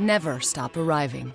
Never stop arriving.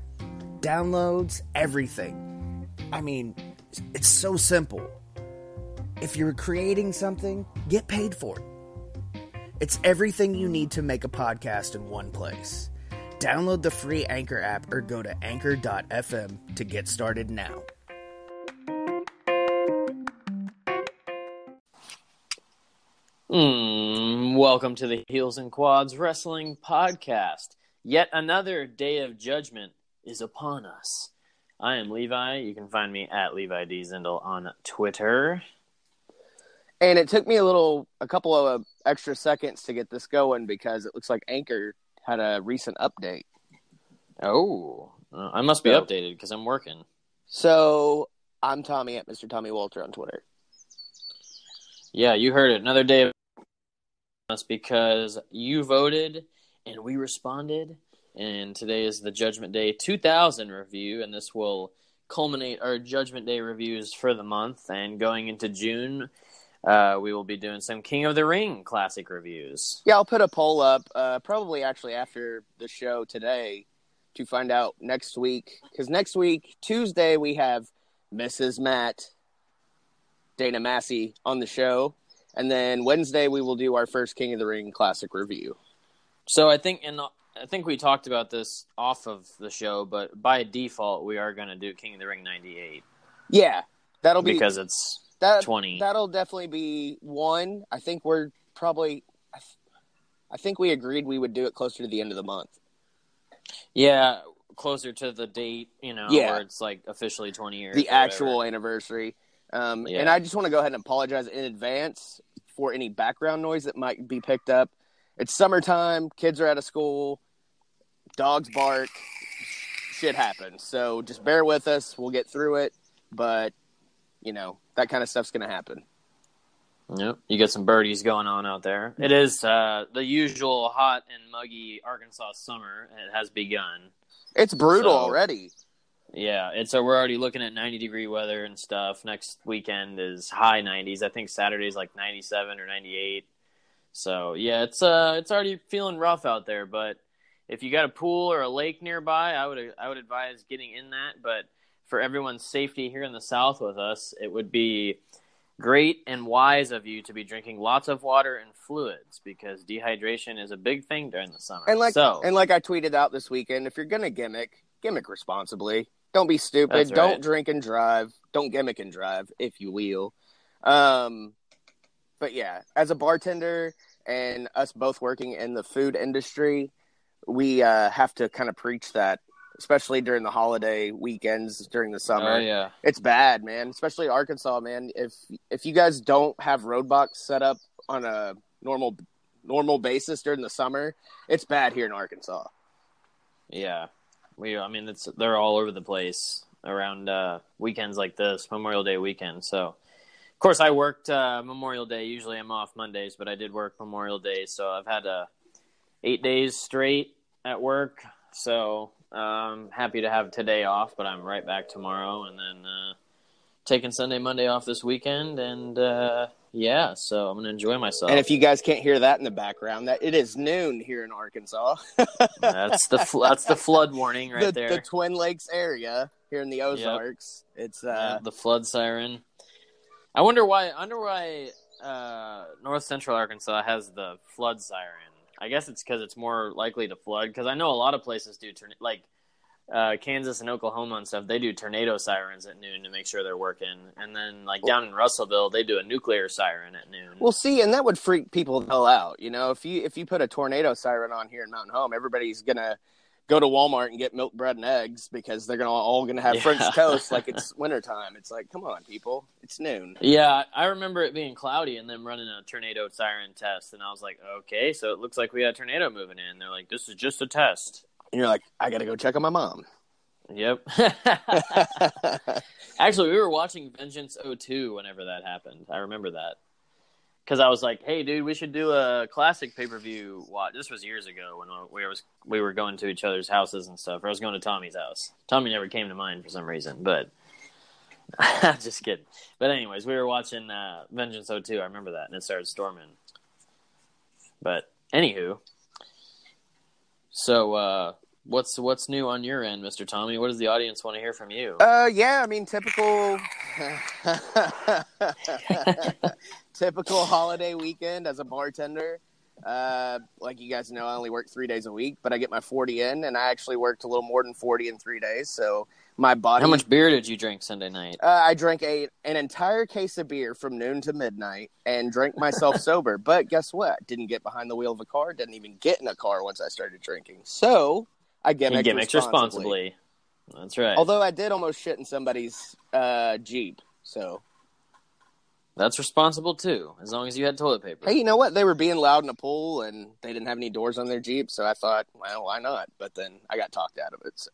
Downloads, everything. I mean, it's so simple. If you're creating something, get paid for it. It's everything you need to make a podcast in one place. Download the free Anchor app or go to anchor.fm to get started now. Mm, welcome to the Heels and Quads Wrestling Podcast. Yet another day of judgment is upon us. I am Levi. You can find me at Levi D. Zindel on Twitter. And it took me a little, a couple of extra seconds to get this going because it looks like Anchor had a recent update. Oh, uh, I must be So- updated because I'm working. So I'm Tommy at Mr. Tommy Walter on Twitter. Yeah, you heard it. Another day of us because you voted and we responded. And today is the Judgment Day 2000 review, and this will culminate our Judgment Day reviews for the month. And going into June, uh, we will be doing some King of the Ring classic reviews. Yeah, I'll put a poll up, uh, probably actually after the show today, to find out next week. Because next week, Tuesday, we have Mrs. Matt, Dana Massie on the show. And then Wednesday, we will do our first King of the Ring classic review. So I think, and I think we talked about this off of the show, but by default, we are going to do King of the Ring 98 Yeah, that'll be because it's that 20. That'll definitely be one. I think we're probably. I, th- I think we agreed we would do it closer to the end of the month. Yeah, closer to the date, you know, Yeah. where it's like officially 20 years. the actual anniversary. Um, Yeah. And I just want to go ahead and apologize in advance for any background noise that might be picked up. It's summertime, kids are out of school, dogs bark, shit happens. So just bear with us. We'll get through it. But, you know, that kind of stuff's going to happen. Yep, you got some birdies going on out there. It is uh, the usual hot and muggy Arkansas summer. It has begun. It's brutal So- already. Yeah, And so we're already looking at 90 degree weather and stuff. Next weekend is high 90s. I think Saturday's like 97 or 98. So yeah, it's uh it's already feeling rough out there. But if you got a pool or a lake nearby, I would I would advise getting in that. But for everyone's safety here in the South with us, it would be great and wise of you to be drinking lots of water and fluids because dehydration is a big thing during the summer. And like so, and like I tweeted out this weekend, if you're gonna gimmick, gimmick responsibly. Don't be stupid. That's Don't drink and drive. Don't gimmick and drive, if you will. Um, but yeah, as a bartender and us both working in the food industry, we uh, have to kind of preach that, especially during the holiday weekends during the summer. oh yeah. It's bad, man. Especially Arkansas, man. If if you guys don't have roadblocks set up on a normal normal basis during the summer, it's bad here in Arkansas. Yeah, we. I mean, it's they're all over the place around uh, weekends like this, Memorial Day weekend. So, course, I worked uh, Memorial Day. Usually, I'm off Mondays, but I did work Memorial Day, so I've had uh, eight days straight at work. So, um, happy to have today off, but I'm right back tomorrow, and then uh, taking Sunday, Monday off this weekend, and uh, yeah, so I'm gonna enjoy myself. And if you guys can't hear that in the background, that it is noon here in Arkansas. that's the fl- that's the flood warning right the, there. the Twin Lakes area here in the Ozarks. It's uh Yeah, the flood siren. I wonder why. I wonder why uh, North Central Arkansas has the flood siren. I guess it's because it's more likely to flood. Because I know a lot of places do torn- like uh, Kansas and Oklahoma and stuff. They do tornado sirens at noon to make sure they're working. And then like down in Russellville, they do a nuclear siren at noon. well, see, and that would freak people the hell out. You know, if you if you put a tornado siren on here in Mountain Home, everybody's gonna go to Walmart and get milk bread and eggs because they're gonna all gonna have Yeah. French toast like it's wintertime. It's like, come on, people, it's noon. Yeah, I remember it being cloudy and them running a tornado siren test, and I was like, okay, so it looks like we got a tornado moving in. They're like, this is just a test. And you're like, I gotta go check on my mom. Yep. Actually, we were watching Vengeance 02 whenever that happened. I remember that. Because I was like, hey, dude, we should do a classic pay per view watch. This was years ago when we, was, we were going to each other's houses and stuff. Or I was going to Tommy's house. Tommy never came to mine for some reason, but. just kidding. But, anyways, we were watching uh, Vengeance 02. I remember that, and it started storming. But anywho, so uh, what's what's new on your end, Mister Tommy? What does the audience want to hear from you? Uh, yeah, I mean, typical, typical holiday weekend as a bartender. Uh, like you guys know, I only work three days a week, but I get my forty in, and I actually worked a little more than forty in three days. So my body. How much beer did you drink Sunday night? Uh, I drank a an entire case of beer from noon to midnight and drank myself sober. But guess what? Didn't get behind the wheel of a car. Didn't even get in a car once I started drinking. So I gimmicked, gimmicked responsibly. responsibly. That's right. Although I did almost shit in somebody's uh, jeep. So That's responsible too, as long as you had toilet paper. hey, you know what? They were being loud in a pool, and they didn't have any doors on their jeep. So I thought, well, why not? But then I got talked out of it. So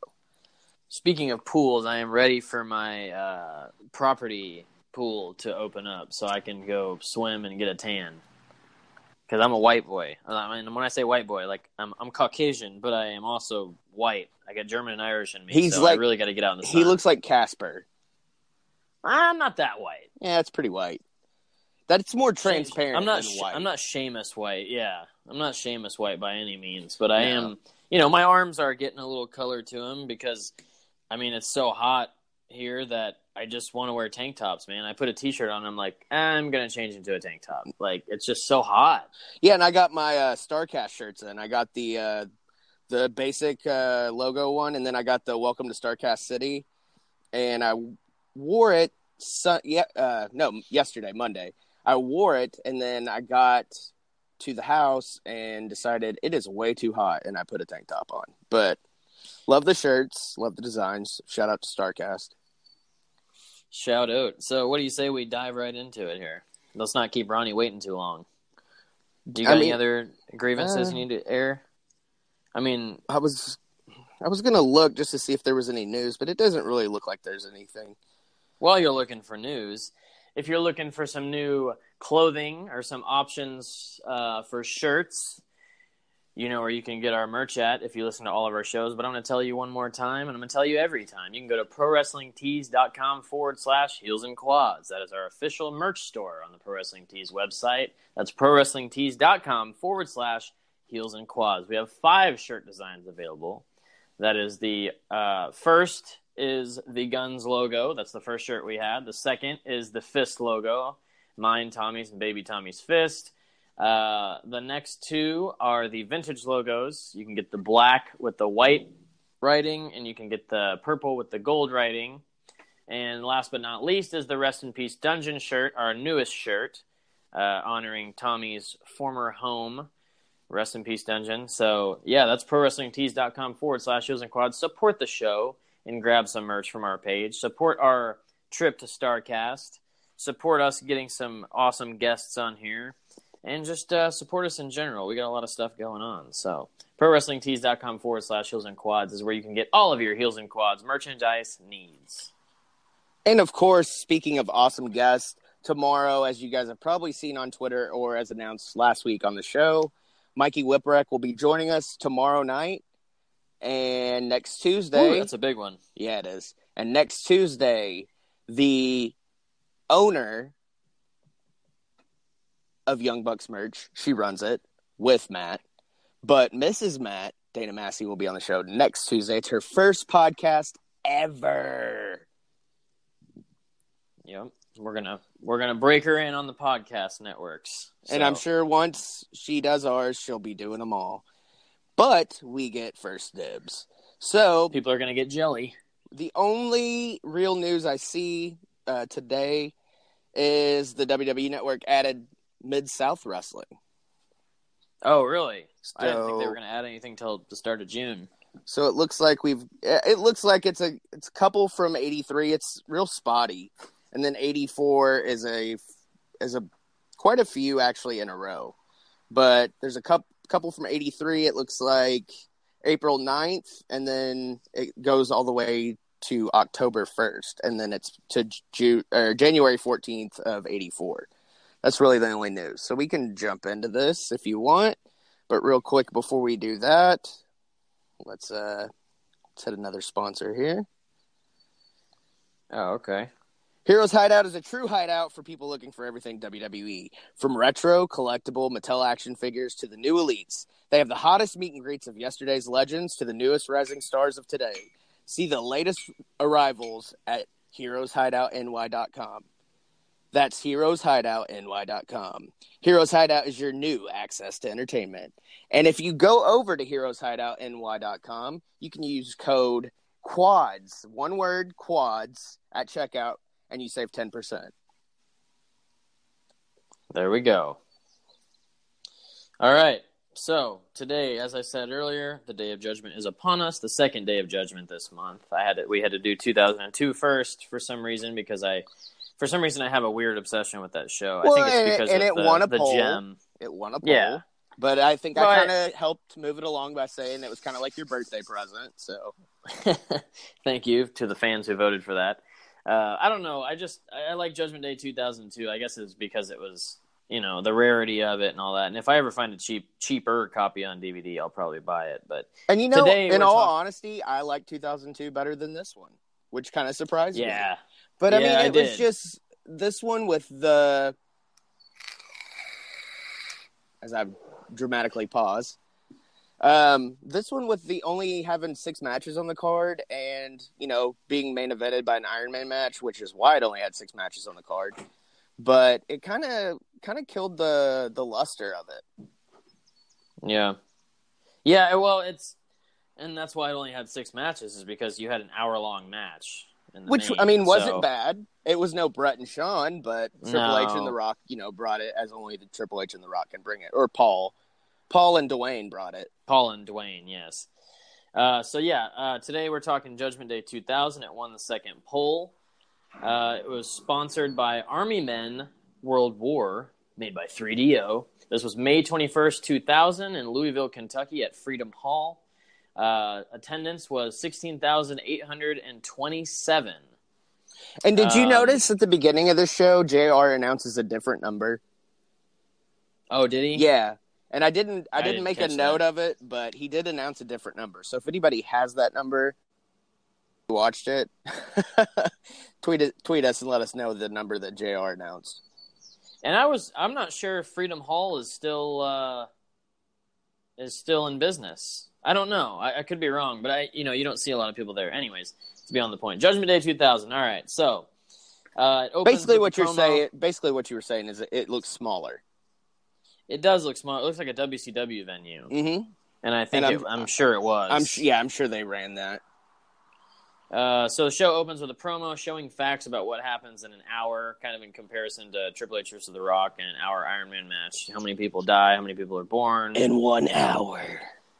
Speaking of pools, I am ready for my uh, property pool to open up so I can go swim and get a tan. Because I'm a white boy. I mean, when I say white boy, like I'm, I'm Caucasian, but I am also white. I got German and Irish in me. He's so like- I really got to get out in the sun. he looks like Casper. I'm not that white. Yeah, it's pretty white. That's more transparent. I'm not. Than Sh- white. I'm not Sheamus White. Yeah, I'm not Sheamus White by any means, but I am. You know, my arms are getting a little color to them because, I mean, it's so hot here that I just want to wear tank tops, man. I put a t-shirt on, I'm like, I'm gonna change into a tank top. Like it's just so hot. Yeah, and I got my uh, Starcast shirts and I got the uh, the basic uh, logo one, and then I got the Welcome to Starcast City, and I wore it. Sun- yeah, uh, no, yesterday, Monday. I wore it, and then I got to the house and decided it is way too hot, and I put a tank top on. But love the shirts, love the designs. Shout out to Starcast. Shout out. So, what do you say we dive right into it here? Let's not keep Ronnie waiting too long. Do you I got any other grievances Uh, you need to air? I mean, I was I was gonna look just to see if there was any news, but it doesn't really look like there's anything. while you're looking for news, if you're looking for some new clothing or some options uh, for shirts, you know where you can get our merch at if you listen to all of our shows. But I'm going to tell you one more time, and I'm going to tell you every time. You can go to prowrestlingtees.com forward slash heels and quads. That is our official merch store on the Pro Wrestling Tees website. That's prowrestlingtees.com forward slash heels and quads. We have five shirt designs available. That is the uh, first is the Guns logo. That's the first shirt we had. The second is the Fist logo. Mine, Tommy's, and Baby Tommy's Fist. Uh, the next two are the vintage logos. You can get the black with the white writing, and you can get the purple with the gold writing. And last but not least is the Rest in Peace Dungeon shirt, our newest shirt, uh, honoring Tommy's former home. Rest in Peace Dungeon. So, yeah, that's prowrestlingtees.com forward slash heels and quads. Support the show and grab some merch from our page. Support our trip to StarCast. Support us getting some awesome guests on here. And just uh, support us in general. We got a lot of stuff going on. So, prowrestlingtees.com forward slash heels and quads is where you can get all of your heels and quads merchandise needs. And of course, speaking of awesome guests, tomorrow, as you guys have probably seen on Twitter or as announced last week on the show, Mikey Whipwreck will be joining us tomorrow night. And next Tuesday, Ooh, that's a big one. yeah, it is. And next Tuesday, the owner of Young Bucks merch, she runs it with Matt, but Mrs. Matt, Dana Massie, will be on the show next Tuesday. It's her first podcast ever. Yep. We're gonna we're gonna break her in on the podcast networks. And I'm sure once she does ours, she'll be doing them all. But we get first dibs. So people are gonna get jelly. the only real news I see uh, today is the WWE Network added Mid South Wrestling. Oh, really? I didn't think they were going to add anything till the start of June. So it looks like we've. It looks like it's a it's a couple from '83. It's real spotty, and then '84 is a is a quite a few actually in a row. But there's a couple couple from '83. It looks like April 9th, and then it goes all the way to October 1st, and then it's to Ju- or January 14th of '84. That's really the only news. So we can jump into this if you want, but real quick before we do that, let's uh let's hit another sponsor here. Oh, okay. Heroes Hideout is a true hideout for people looking for everything WWE. From retro, collectible, Mattel action figures to the new elites. They have the hottest meet and greets of yesterday's legends to the newest rising stars of today. See the latest arrivals at heroeshideoutny.com. That's heroeshideoutny.com. Heroes Hideout is your new access to entertainment. And if you go over to heroeshideoutny.com, you can use code QUADS, one word QUADS, at checkout, and you save 10%. There we go. All right. So today, as I said earlier, the day of judgment is upon us. The second day of judgment this month. I had to, we had to do 2002 first for some reason because I, for some reason, I have a weird obsession with that show. Well, I think it's it- because and of it the, won a the poll. gem. It won a poll. Yeah. But I think I kind of helped move it along by saying it was kind of like your birthday present. So Thank you to the fans who voted for that. Uh, I don't know. I just I, I like Judgment Day 2002. I guess it's because it was you know the rarity of it and all that. And if I ever find a cheap cheaper copy on DVD, I'll probably buy it. But And you know, Today in all talk- honesty, I like 2002 better than this one, which kind of surprised me. yeah, But I Yeah, mean, I it was just this one with the. As I dramatically pause. Um, this one with the only having six matches on the card and, you know, being main evented by an Iron Man match, which is why it only had six matches on the card. But it kind of kind of killed the the luster of it. yeah, yeah. Well, it's and that's why it only had six matches is because you had an hour long match. in the Which main, I mean wasn't so- bad. It was no Bret and Shawn, but Triple H and The Rock, you know, brought it as only the Triple H and The Rock can bring it, or Paul, Paul and Dwayne brought it. Paul and Dwayne, yes. Uh, so yeah, uh, today we're talking Judgment Day 2000. It won the second poll. Uh, it was sponsored by Army Men World War, made by 3DO. This was May 21st, 2000, in Louisville, Kentucky, at Freedom Hall. Uh, attendance was 16,827. And did you Um, notice at the beginning of the show, Jr. announces a different number? Oh, did he? Yeah, and I didn't. I, I didn't didn't make a note that. of it, but he did announce a different number. So if anybody has that number, watched it, tweet it, tweet us and let us know the number that Jr. announced. And I was I'm not sure if Freedom Hall is still uh, is still in business. I don't know. I, I could be wrong, but I you know you don't see a lot of people there. Anyways, to be on the point, Judgment Day 2000. All right, so uh, Basically, what you're promo. saying, basically what you were saying is it looks smaller. It does look small. It looks like a WCW venue, Mm-hmm. and I think And I'm- I'm sure it was. I'm yeah, I'm sure they ran that. Uh, so the show opens with a promo showing facts about what happens in an hour, kind of in comparison to Triple H versus The Rock and an hour Iron Man match. How many people die? How many people are born? In one hour.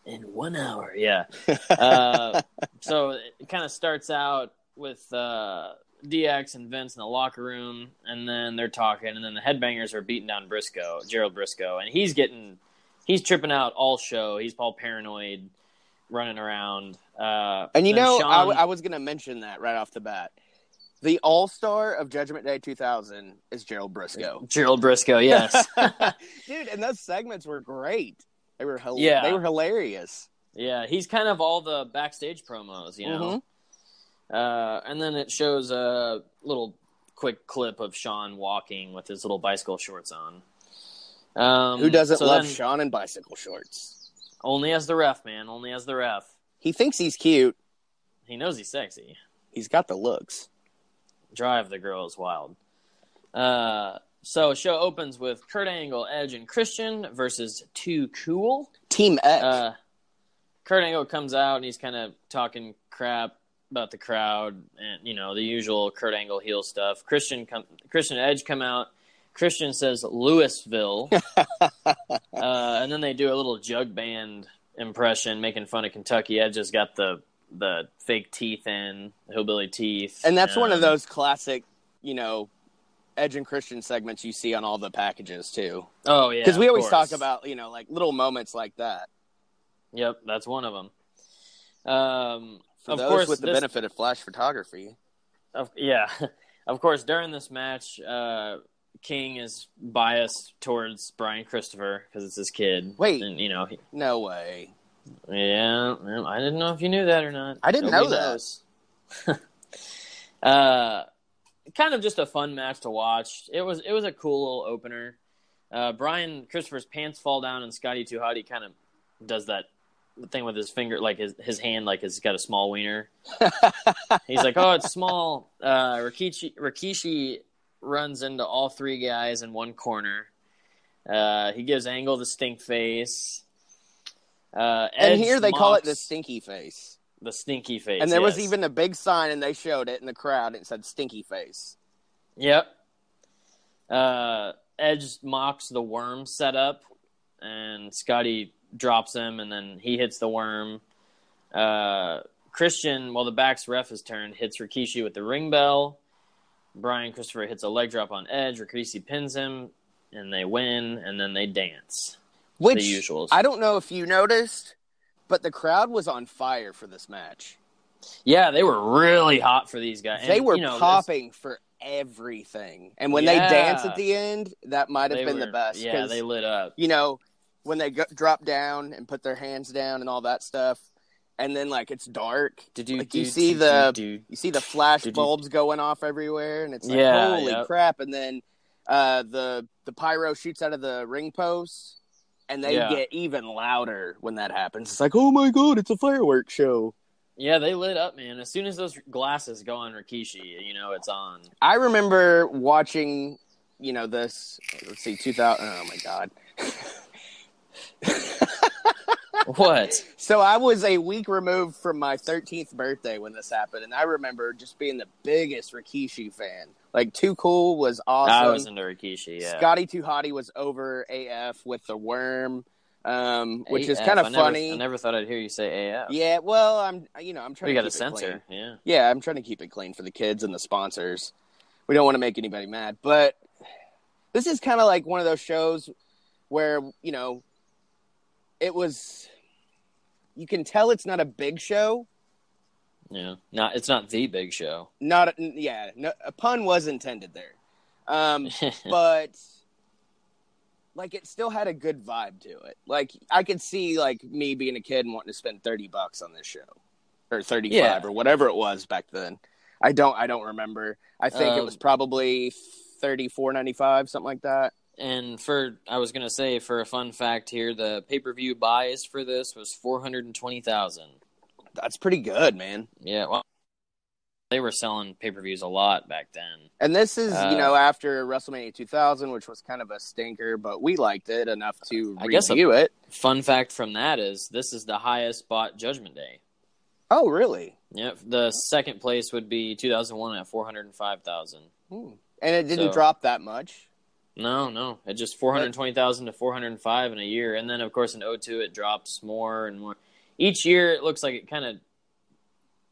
in one hour. Yeah. Uh, so it kind of starts out with uh, DX and Vince in the locker room, and then they're talking, and then the headbangers are beating down Brisco, Gerald Brisco, and he's getting, he's tripping out all show. He's all paranoid, running around. Uh, And you know, I, Shawn- w- I was going to mention that right off the bat. The All Star of Judgment Day 2000 is Gerald Brisco. Gerald Brisco, yes. Dude, and those segments were great. They were hil- Yeah. they were hilarious. Yeah, he's kind of all the backstage promos, you know. Uh, and then it shows a little quick clip of Shawn walking with his little bicycle shorts on. Um, Who doesn't so love Shawn in bicycle shorts? Only as the ref, man. Only as the ref. He thinks he's cute. He knows he's sexy. He's got the looks. Drive the girls wild. Uh, so show opens with Kurt Angle, Edge, and Christian versus Too Cool. Team X. Uh, Kurt Angle comes out and he's kind of talking crap about the crowd and you know the usual Kurt Angle heel stuff. Christian come, Christian Edge come out. Christian says Louisville, uh, and then they do a little jug band impression, making fun of Kentucky. Edge has got the the fake teeth in, hillbilly teeth, and that's one of Um, those classic, you know, Edge and Christian segments you see on all the packages too. Oh yeah, Because we always course. talk about, you know, like little moments like that. Yep, that's one of them. Um, For of those course, with the this- benefit of flash photography. Of, yeah, of course. During this match, uh, King is biased towards Brian Christopher because it's his kid. Wait. and you know, he, No way. yeah, I didn't know if you knew that or not. I didn't Nobody know that. uh, kind of just a fun match to watch. It was it was a cool little opener. Uh, Brian Christopher's pants fall down, and Scotty Too Hotty kind of does that thing with his finger, like his his hand, like he's got a small wiener. He's like, "Oh, it's small." Uh, Rikishi Rikishi runs into all three guys in one corner. Uh, he gives Angle the stink face. Uh, And here they call it the stinky face. the stinky face. And there was even a big sign, and they showed it in the crowd. And it said "stinky face." Yep. Uh, Edge mocks the worm setup, and Scotty drops him, and then he hits the worm. Uh, Christian, while the back's ref is turned, hits Rikishi with the ring bell. Brian Christopher hits a leg drop on Edge. Rikishi pins him, and they win, and then they dance. Which the usuals. I don't know if you noticed, but the crowd was on fire for this match. Yeah, they were really hot for these guys. they And, were you know, this- popping for everything, and when Yeah. they dance at the end, that might have they been the best. Yeah, they lit up. you know, when they go, drop down and put their hands down and all that stuff, and then like it's dark. Did you Like, you see the- You see the flash bulbs going off everywhere, and it's like Yeah, holy yep. crap! And then uh, the the pyro shoots out of the ring post, and they Yeah. get even louder when that happens. It's like, oh my god, it's a fireworks show. Yeah, they lit up, man. As soon as those glasses go on Rikishi, you know it's on. I remember watching, you know, this. Let's see, two thousand. Oh my god. What? So I was a week removed from my 13th birthday when this happened, and I remember just being the biggest Rikishi fan. Like, Too Cool was awesome. I was into Rikishi. Yeah, Scotty Too Hotty was over AF with the worm, um, which is AF. kind I of funny. I never thought I'd hear you say AF. Yeah, well, I'm you know I'm trying we to got keep a censor. Yeah, Yeah, I'm trying to keep it clean for the kids and the sponsors. We don't want to make anybody mad, but this is kind of like one of those shows where you know it was. You can tell it's not a big show. yeah. Not it's not the big show. Not yeah, no, a pun was intended there, um, but like it still had a good vibe to it. Like I could see like me being a kid and wanting to spend thirty bucks on this show or thirty five Yeah. or whatever it was back then. I don't I don't remember. I think it Um, was probably thirty four ninety five something like that. And for I was gonna say for a fun fact here, the pay per view buys for this was four hundred and twenty thousand. That's pretty good, man. Yeah, well, they were selling pay per views a lot back then. And this is Uh, you know after WrestleMania two thousand, which was kind of a stinker, but we liked it enough to I guess a- review it. Fun fact from that is this is the highest bought Judgment Day. Oh really? Yeah. the second place would be 2001 at 405,000. Hmm. And it didn't So- drop that much. No, no, it just 420,000 to 405 in a year, and then of course in 02 it drops more and more. Each year it looks like it kind of,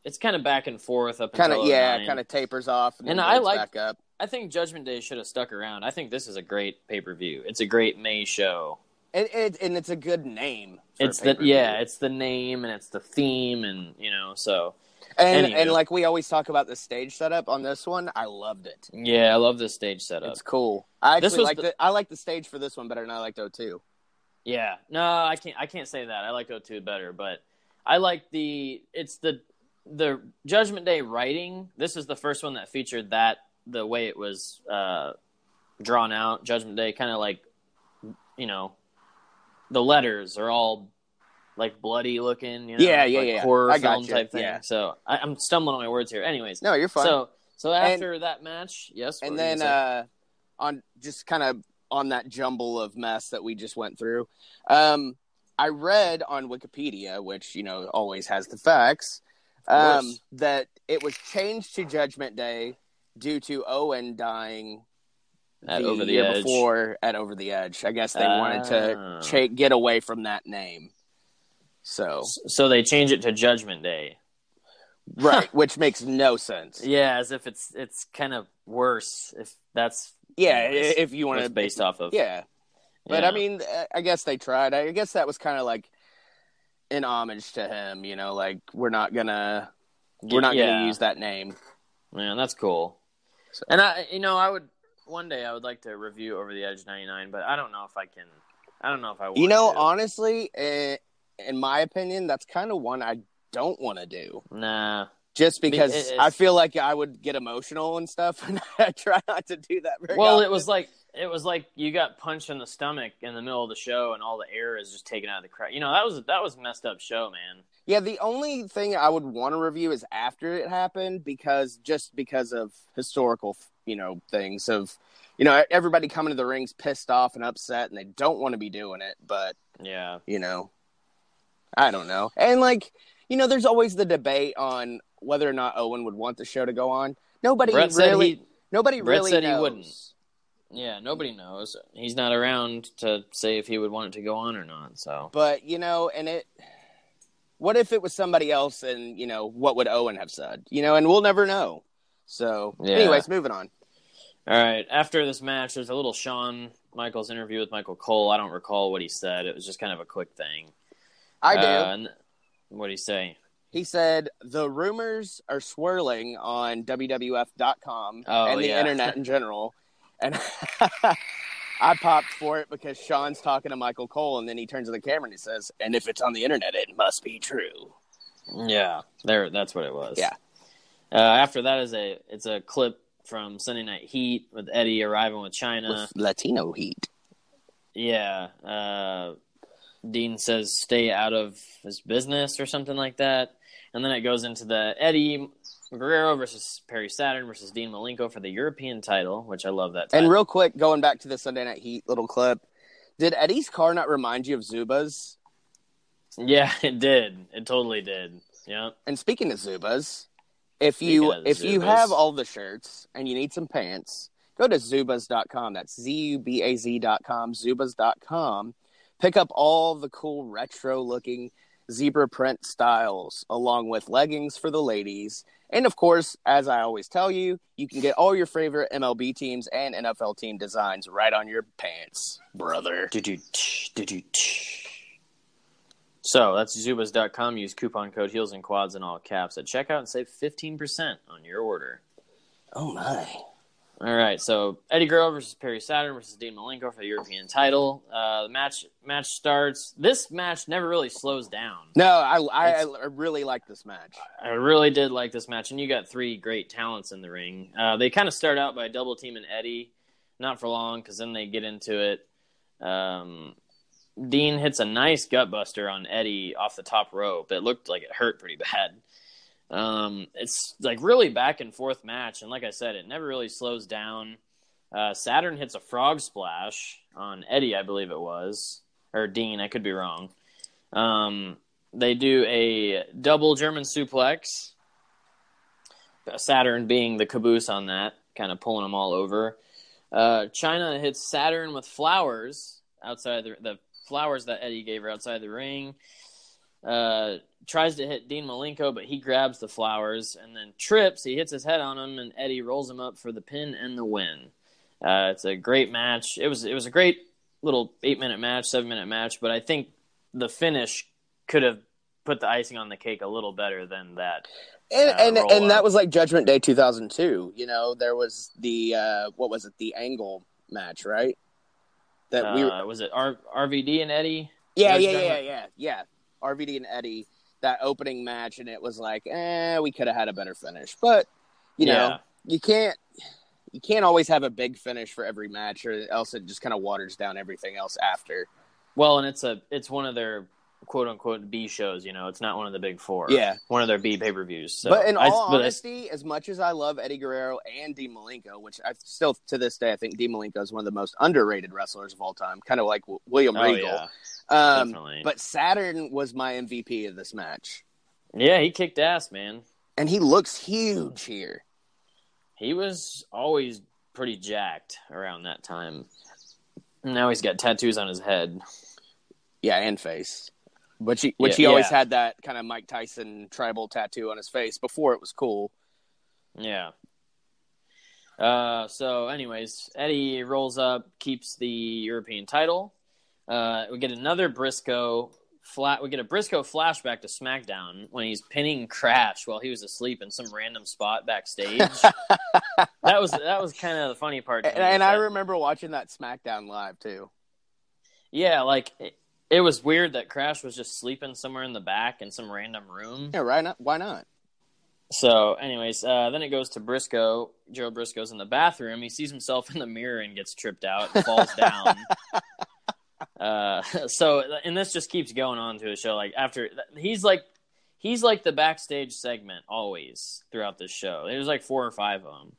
it's kind of back and forth up kind of yeah 09. kind of tapers off and, And then I like- back up I think Judgment Day should have stuck around. I think this is a great pay per view. It's a great May show. and, it, and it's a good name It's the yeah, it's the name and it's the theme and you know so and anywho. and like we always talk about the stage setup on this one i loved it yeah, I love this stage setup. it's cool i This actually was like the- the, i like the stage for this one better than i liked O2. Yeah, no, I can't. I can't say that. I like O2 better, but I like the. It's the the Judgment Day writing. This is the first one that featured that the way it was uh, drawn out. Judgment Day, kind of like, you know, the letters are all like bloody looking. You know, Yeah, yeah, like yeah. Horror I film type thing. yeah. So I, I'm stumbling on my words here. Anyways, no you're fine so so after that match, yes, and then uh on just kind of on that jumble of mess that we just went through um i read on wikipedia which you know always has the facts um that it was changed to judgment day due to owen dying At the, Over the year Edge. before at over the edge i guess they wanted Ah. to cha- get away from that name so so they change it to Judgment Day. right which makes no sense Yeah, as if it's it's kind of worse if that's yeah you know, if you want to based off of. yeah But Yeah. I mean, uh, I guess they tried. I guess that was kind of like an homage to him. You know, like we're not gonna we're not yeah. gonna use that name. Man, that's cool. So- And I, you know, I would one day I would like to review Over the Edge '99, but I don't know if I can. I don't know if I want. You know, to. honestly, eh, in my opinion, that's kind of one I don't want to do. nah. just because it's- I feel like I would get emotional and stuff, and I try not to do that very Well, often. it was like it was like you got punched in the stomach in the middle of the show, and all the air is just taken out of the crowd. You know that was that was a messed up show, man. Yeah, the only thing I would want to review is after it happened because just because of historical, you know, things of, you know, everybody coming to the rings pissed off and upset and they don't want to be doing it, but Yeah, you know, I don't know. And like, you know, there's always the debate on whether or not Owen would want the show to go on. Nobody Bret really, he. nobody Bret really said he wouldn't. Yeah, nobody knows. He's not around to say if he would want it to go on or not. So But you know, and it. What if it was somebody else, and you know, what would Owen have said? You know, and we'll never know. So, Yeah. anyways, moving on. All right. After this match, there's a little Shawn Michaels interview with Michael Cole. I don't recall what he said. It was just kind of a quick thing. I do. Uh, what did he say? He said the rumors are swirling on WWF.com Oh, and the yeah. internet in general, and I popped for it because Shawn's talking to Michael Cole, and then he turns to the camera and he says, "And if it's on the internet, it must be true." Yeah, there. That's what it was. Yeah. Uh, after that is a it's a clip from Sunday Night Heat with Eddie arriving with Chyna. With Latino heat. Yeah. Uh, Dean says stay out of his business or something like that. And then it goes into the Eddie Guerrero versus Perry Saturn versus Dean Malenko for the European title, which I love that title. And real quick, going back to the Sunday Night Heat little clip, did Eddie's car not remind you of Zubaz? yeah, it did. It totally did. Yeah. And speaking of Zubaz, if you Speaking if you have all the shirts and you need some pants, go to zubaz.com. That's Z U B A Z.com, zubaz.com. Pick up all the cool retro looking zebra print styles along with leggings for the ladies. And of course, as I always tell you, you can get all your favorite MLB teams and NFL team designs right on your pants, brother. So that's Zubaz.com. Use coupon code Heels and Quads in all caps at checkout and save 15% on your order. Oh my. All right, so Eddie Guerrero versus Perry Saturn versus Dean Malenko for the European title. Uh, the match match starts. This match never really slows down. No, I, I, I really like this match. I really did like this match, and you got three great talents in the ring. Uh, they kind of start out by double teaming Eddie, not for long, because then they get into it. Um, Dean hits a nice gutbuster on Eddie off the top rope. It looked like it hurt pretty bad. Um, it's like really back and forth match, and like I said, it never really slows down. Uh, Saturn hits a frog splash on Eddie, I believe it was, or Dean. I could be wrong. Um, they do a double German suplex. Saturn being the caboose on that, kind of pulling them all over. Uh, Chyna hits Saturn with flowers outside the, the flowers that Eddie gave her outside the ring. Uh, tries to hit Dean Malenko, but he grabs the flowers and then trips. He hits his head on him, and Eddie rolls him up for the pin and the win. Uh, it's a great match. It was it was a great little eight minute match, seven minute match, but I think the finish could have put the icing on the cake a little better than that. And uh, and, and up. that was like Judgment Day 2002. You know, there was the uh, what was it? The Angle match, right? That we Uh, was it R- RVD and Eddie? yeah Judge yeah yeah yeah yeah RVD and Eddie that opening match, and it was like, eh, we could have had a better finish, but you know, Yeah. you can't you can't always have a big finish for every match, or else it just kind of waters down everything else after. Well, and it's a it's one of their quote unquote B shows. You know, it's not one of the big four. Yeah. one of their B pay per views. So but in I- all I- honesty, as much as I love Eddie Guerrero and Dean Malenko, which I still to this day I think Dean Malenko is one of the most underrated wrestlers of all time, kind of like William oh Regal. yeah, um, definitely. but Saturn was my MVP of this match, yeah, he kicked ass, man. and he looks huge here. He was always pretty jacked around that time. Now he's got tattoos on his head. Yeah, and face. Which he, which Yeah, he always yeah. had that kind of Mike Tyson tribal tattoo on his face before it was cool. Yeah. Uh, so, anyways, Eddie rolls up, keeps the European title. Uh, we get another Brisco flat. We get a Brisco flashback to SmackDown when he's pinning Crash while he was asleep in some random spot backstage. that was that was kind of the funny part. And, and I remember watching that SmackDown live too. yeah, like it, it was weird that Crash was just sleeping somewhere in the back in some random room. Yeah, right. Not, why not? So, anyways, uh, then it goes to Brisco. Joe Brisco's in the bathroom. He sees himself in the mirror and gets tripped out and falls down. Uh, so, and this just keeps going on to the show. Like after he's like, he's like the backstage segment always throughout this show. There's like four or five of them.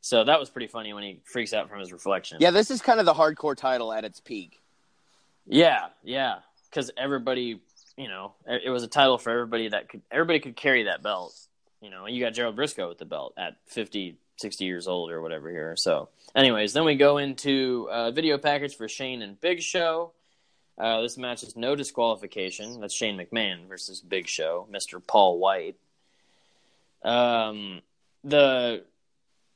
So that was pretty funny when he freaks out from his reflection. Yeah, this is kind of the hardcore title at its peak. Yeah, yeah, because everybody, you know, it was a title for everybody that could everybody could carry that belt. You know, you got Gerald Brisco with the belt at 50, 60 years old or whatever here. So, anyways, then we go into a video package for Shane and Big Show. Uh, this match is no disqualification. That's Shane McMahon versus Big Show, Mr. Paul White. Um, the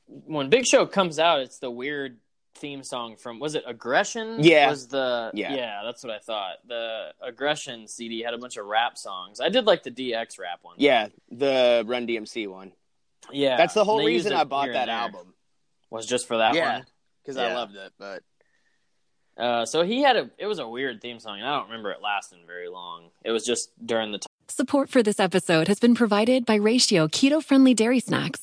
when Big Show comes out, it's the weird theme song from was it Aggression? Yeah. was the Yeah. yeah that's what I thought. The Aggression CD had a bunch of rap songs. I did like the DX rap one. Yeah, the Run DMC one. yeah. That's the whole reason I bought that album. Was just for that Yeah. one. Because I loved it, but Uh, so he had a it was a weird theme song, and I don't remember it lasting very long. It was just during the Support for this episode has been provided by Ratio keto friendly dairy snacks.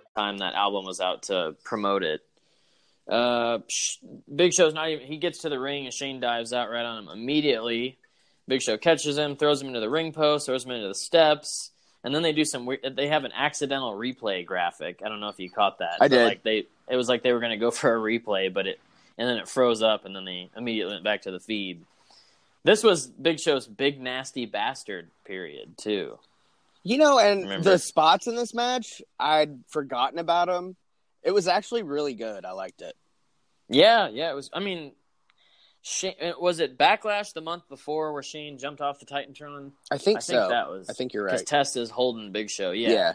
Time that album was out to promote it. Uh, Big Show's not even. He gets to the ring and Shane dives out right on him immediately. Big Show catches him, throws him into the ring post, throws him into the steps, and then they do some. weird They have an accidental replay graphic. I don't know if you caught that. I did. Like they, it was like they were going to go for a replay, but it, and then it froze up, and then they immediately went back to the feed. This was Big Show's big nasty bastard period too. You know, and Remember. the spots in this match, I'd forgotten about them. It was actually really good. I liked it. Yeah, yeah, it was. I mean, Shane, was it Backlash the month before where Shane jumped off the Titantron? I think I so. think that was. I think you're right. Because right. Test is holding Big Show. yeah. Yeah,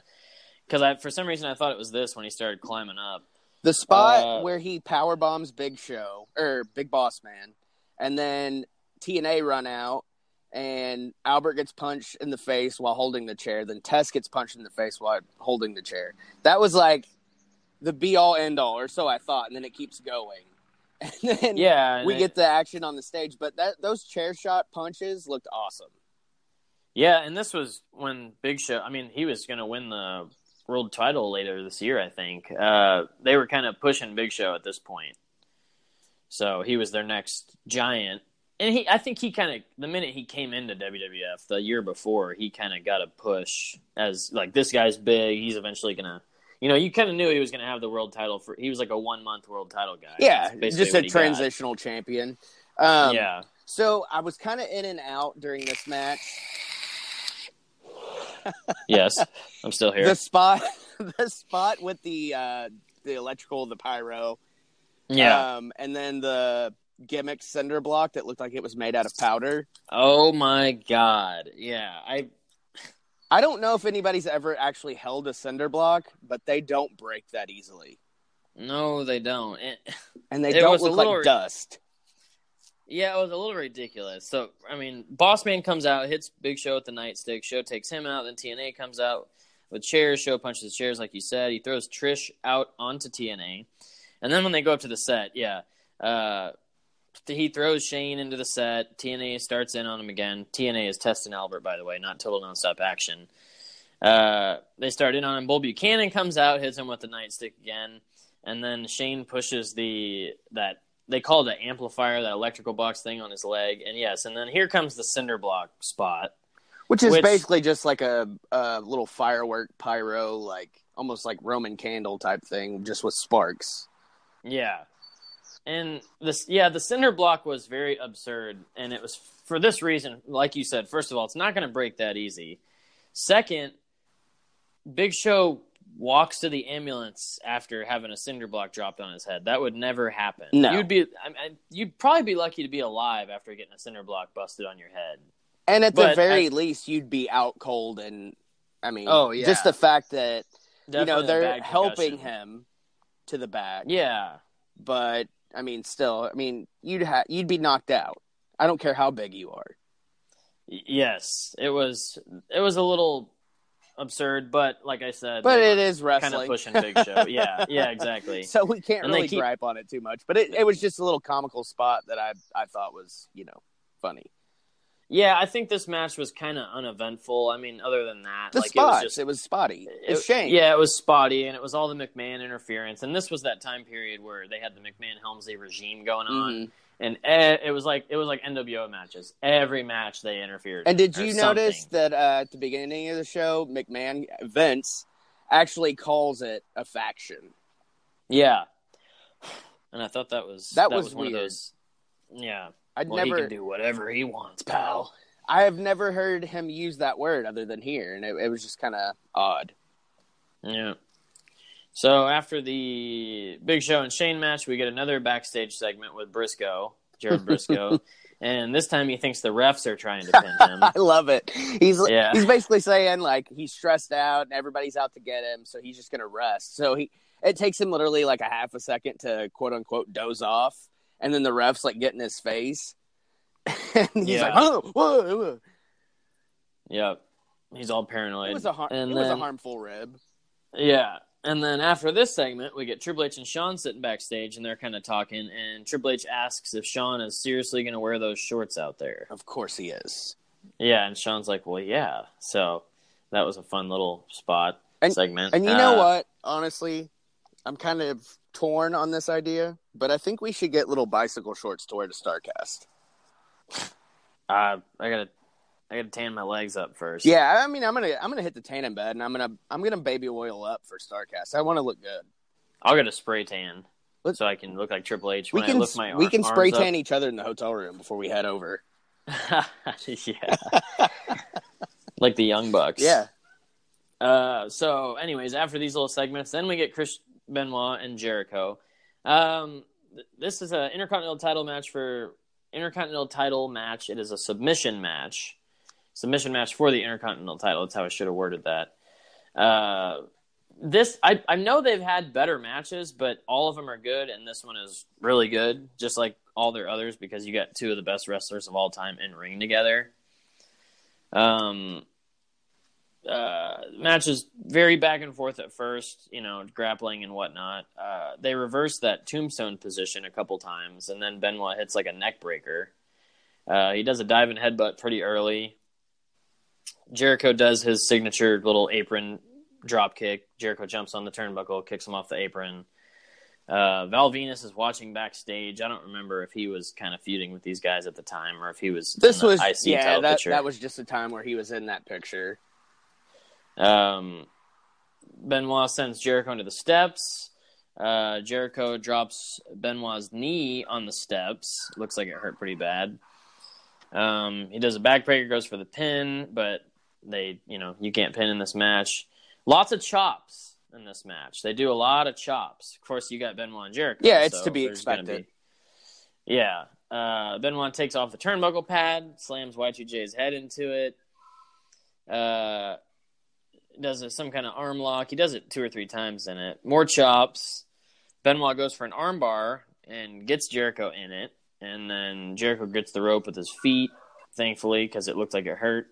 because I for some reason I thought it was this when he started climbing up. The spot Uh, where he power bombs Big Show or Big Boss Man, and then TNA run out, and Albert gets punched in the face while holding the chair. Then Test gets punched in the face while holding the chair. That was like the be all end all, or so I thought. And then it keeps going, and then Yeah, and we it- get the action on the stage. But that those chair shot punches looked awesome. Yeah, and this was when Big Show. I mean, he was going to win the world title later this year. I think uh, they were kind of pushing Big Show at this point, so he was their next giant. And he, I think he kind of the minute he came into WWF the year before, he kind of got a push as like this guy's big. He's eventually gonna, you know, you kind of knew he was gonna have the world title for. He was like a one month world title guy. Yeah, just a he got. transitional champion. Um, yeah, So I was kind of in and out during this match. yes, I'm still here. the spot the spot with the uh the electrical the pyro yeah. um and then the gimmick cinder block that looked like it was made out of powder oh my god. Yeah, I i don't know if anybody's ever actually held a cinder block but they don't break that easily no, they don't. It, and they don't look like dust Yeah, it was a little ridiculous. So, I mean, Bossman comes out, hits Big Show with the nightstick. Show takes him out. Then TNA comes out with chairs. Show punches the chairs, like you said. He throws Trish out onto TNA. And then when they go up to the set, yeah, uh, he throws Shane into the set. TNA starts in on him again. TNA is testing Albert, by the way, not total nonstop action. Uh, they start in on him. Bull Buchanan comes out, hits him with the nightstick again, and then Shane pushes the that they call it the amplifier, that electrical box thing on his leg, and yes, and then here comes the cinder block spot. which is Which- basically just like a, a little firework pyro like almost like roman candle type thing just with sparks Yeah. And this yeah, the cinder block was very absurd and it was for this reason, like you said, first of all, it's not going to break that easy. Second, Big Show walks to the ambulance after having a cinder block dropped on his head. That would never happen. No. You'd be I mean, you'd probably be lucky to be alive after getting a cinder block busted on your head. And at the very I- least, you'd be out cold. And I mean, Oh, yeah. just the fact that you know they're helping him to the back. Yeah. but I mean, still, I mean, you'd ha- you'd be knocked out. I don't care how big you are. Yes, it was it was a little absurd, but like I said, But it is wrestling. kind of pushing Big Show. Yeah, yeah, exactly. so we can't And really keep- gripe on it too much. But it, it was just a little comical spot that I I thought was you know funny. Yeah, I think this match was kind of uneventful. I mean, other than that, The like spots, it was just spotty. it- It's Shane. Yeah, it was spotty, and it was all the McMahon interference. And this was that time period where they had the McMahon Helmsley regime going on, Mhm. and it was like it was like NWO matches. Every match they interfered. And did you notice that uh, at the beginning of the show, McMahon Vince actually calls it a faction? Yeah, and I thought that was That was one of weird. those. Yeah, I'd well, he never, can do whatever he wants, pal. I have never heard him use that word other than here, and it, it was just kind of odd. Yeah. So after the Big Show and Shane match, we get another backstage segment with Brisco, Jared Brisco, and this time he thinks the refs are trying to pin him. I love it. He's Yeah. he's basically saying like he's stressed out and everybody's out to get him, so he's just gonna rest. So he it takes him literally like a half a second to quote unquote doze off, and then the refs like get in his face, and he's Yeah. like, oh, whoa, whoa. Yep. He's all paranoid. It was a har- and it was a harmful rib. Yeah. And then after this segment, we get Triple H and Shawn sitting backstage, and they're kind of talking. And Triple H asks if Shawn is seriously going to wear those shorts out there. Of course he is. Yeah, and Shawn's like, "Well, yeah." So that was a fun little spot And- segment. And you know Uh, what? Honestly, I'm kind of torn on this idea, but I think we should get little bicycle shorts to wear to Starrcast. Uh, I gotta, I gotta tan my legs up first. Yeah, I mean, I'm gonna I'm gonna hit the tanning bed, and I'm gonna I'm gonna baby oil up for Starrcast. I want to look good. I'll get a spray tan Let's- so I can look like Triple H We when can I lift my arms. we can spray arms up. tan each other in the hotel room before we head over. yeah, like the Young Bucks. Yeah, Uh, so, anyways, after these little segments, then we get Chris Benoit and Jericho. Um, th- this is an Intercontinental title match for Intercontinental title match. It is a submission match, submission match for the Intercontinental title. That's how I should have worded that. Uh, this I I know they've had better matches, but all of them are good, and this one is really good, just like all their others, because you got two of the best wrestlers of all time in ring together. Um, uh, match is very back and forth at first, you know, grappling and whatnot. Uh, they reverse that tombstone position a couple times, and then Benoit hits like a neck breaker. Uh, he does a dive and headbutt pretty early. Jericho does his signature little apron drop kick. Jericho jumps on the turnbuckle, kicks him off the apron. Uh, Val Venis is watching backstage. I don't remember if he was kind of feuding with these guys at the time or if he was this the was IC yeah that that was just a time where he was in that picture. Um, Benoit sends Jericho into the steps. Uh, Jericho drops Benoit's knee on the steps. Looks like it hurt pretty bad. Um, he does a backbreaker, goes for the pin, but they, you know, you can't pin in this match. Lots of chops in this match. They do a lot of chops. Of course, you got Benoit and Jericho. Yeah, it's so to be expected. be- yeah. Uh, Benoit takes off the turnbuckle pad, slams Y2J's head into it. Uh, does a, some kind of arm lock. He does it two or three times in it. More chops. Benoit goes for an armbar and gets Jericho in it. And then Jericho gets the rope with his feet, thankfully, because it looked like it hurt.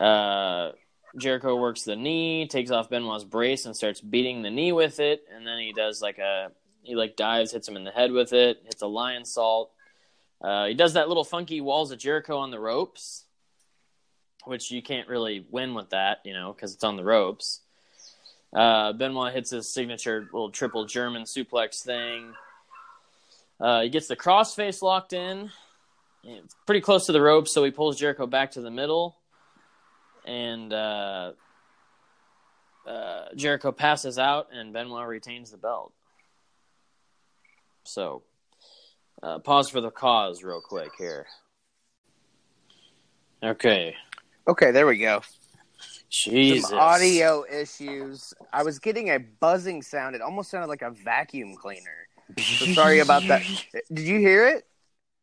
Uh, Jericho works the knee, takes off Benoit's brace, and starts beating the knee with it. And then he does like a he like dives, hits him in the head with it, hits a lionsault. Uh, he does that little funky walls of Jericho on the ropes, which you can't really win with that, you know, because it's on the ropes. Uh, Benoit hits his signature little triple German suplex thing. Uh, he gets the crossface locked in. It's pretty close to the ropes, so he pulls Jericho back to the middle. And uh, uh, Jericho passes out, and Benoit retains the belt. So, uh, pause for the cause, real quick here. Okay, Okay, there we go. Jesus. Some audio issues. I was getting a buzzing sound. It almost sounded like a vacuum cleaner. So sorry about that. Did you hear it?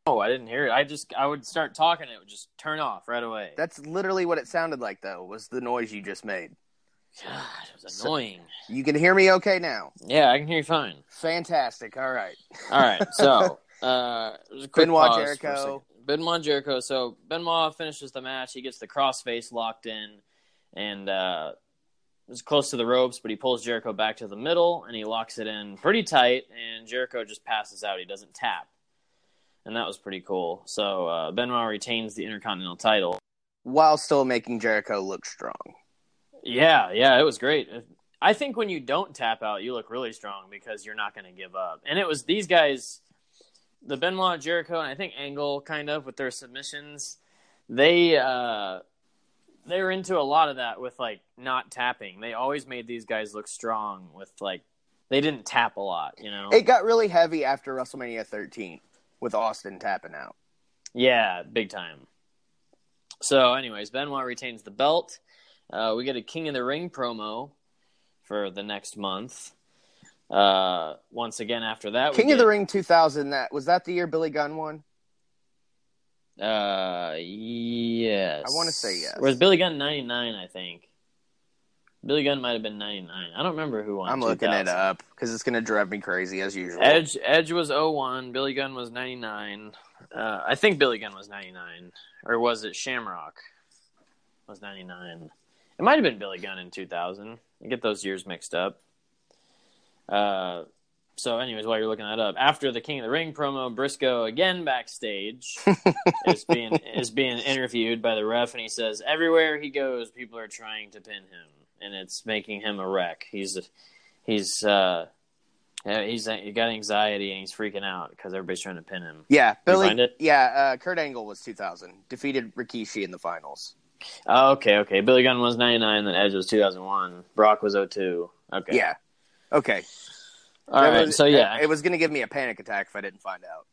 Oh, I didn't hear it. I just I would start talking, it would just turn off right away. That's literally what it sounded like, though. Was the noise you just made? God, it was annoying. You can hear me okay now. Yeah, I can hear you fine. Fantastic. All right. All right, so uh, there's a quick pause for a Jericho. Benoit Jericho. So Benoit finishes the match. He gets the crossface locked in, and uh, is close to the ropes, but he pulls Jericho back to the middle and he locks it in pretty tight. And Jericho just passes out. He doesn't tap, and that was pretty cool. So uh, Benoit retains the Intercontinental title. While still making Jericho look strong. Yeah, yeah, it was great. I think when you don't tap out, you look really strong because you're not going to give up. And it was these guys, the Benoit, Jericho, and I think Angle, kind of with their submissions. They uh, they were into a lot of that with like not tapping. They always made these guys look strong with like they didn't tap a lot, you know. It got really heavy after WrestleMania 13 with Austin tapping out. Yeah, big time. So, anyways, Benoit retains the belt. Uh, we get a King of the Ring promo for the next month. Uh, once again, after that, King of the Ring 2000. That was that the year Billy Gunn won. Uh, yes. I wanna say yes. Was Billy Gunn ninety nine? I think. Billy Gunn might have been ninety nine. I don't remember who won. I'm looking it up because it's going to drive me crazy as usual. Edge Edge was 01, Billy Gunn was 99. Uh, I think Billy Gunn was 99 or was it Shamrock was 99. It might have been Billy Gunn in 2000. I get those years mixed up. Uh so anyways, while you're looking that up, after the King of the Ring promo, Brisco again backstage is being is being interviewed by the ref and he says everywhere he goes people are trying to pin him and it's making him a wreck. He's he's uh he's he got anxiety and he's freaking out because everybody's trying to pin him. yeah, Billy. Yeah, uh, Kurt Angle was 2000. Defeated Rikishi in the finals. Oh, okay, okay. Billy Gunn was ninety nine, then Edge was two thousand one. Brock was 02. Okay. Yeah. Okay. All That right. was- so yeah, it was going to give me a panic attack if I didn't find out.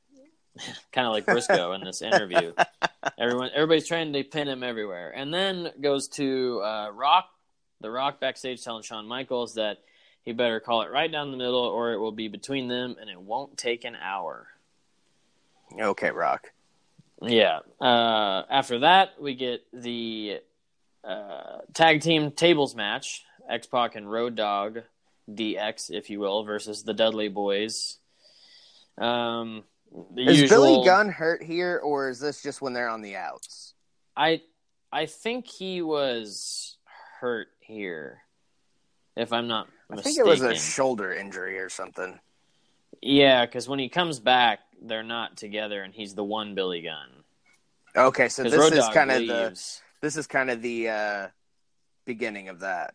kind of like Brisco in this interview. Everyone, everybody's trying to pin him everywhere, and then goes to uh, Rock, the Rock backstage telling Shawn Michaels that he better call it right down the middle, or it will be between them, and it won't take an hour. Okay, Rock. Yeah. Uh, after that, we get the uh, tag team tables match: X Pac and Road Dog, DX, if you will, versus the Dudley Boyz. Um, the Is usual, Billy Gunn hurt here, or is this just when they're on the outs? I I think he was hurt here, if I'm not Mistaken. I think it was a shoulder injury or something. yeah, because when he comes back, they're not together, and he's the one Billy Gunn. Okay, so this Road is kind of the this is kind of the uh, beginning of that,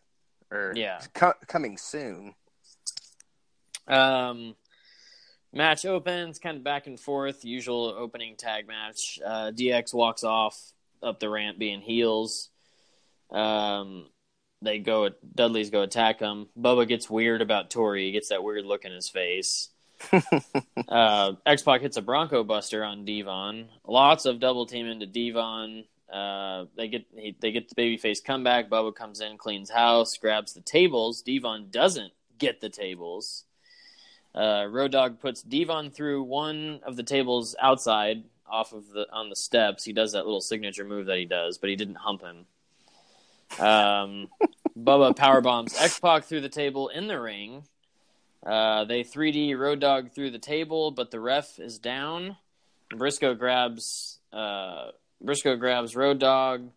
or Yeah. co- coming soon. Um, match opens, kind of back and forth, usual opening tag match. Uh, DX walks off up the ramp being heels. Um, they go, Dudley's go attack him. Bubba gets weird about Tori. He gets that weird look in his face. uh, X Pac hits a Bronco Buster on Devon. Lots of double team into Devon. Uh, they get he, they get the babyface comeback. Bubba comes in, cleans house, grabs the tables. Devon doesn't get the tables. Uh, Road Dog puts Devon through one of the tables outside, off of the on the steps. He does that little signature move that he does, but he didn't hump him. Um, Bubba power bombs X Pac through the table in the ring. Uh, they 3D Road Dog through the table, but the ref is down. Brisco grabs uh, Brisco grabs Road Dog.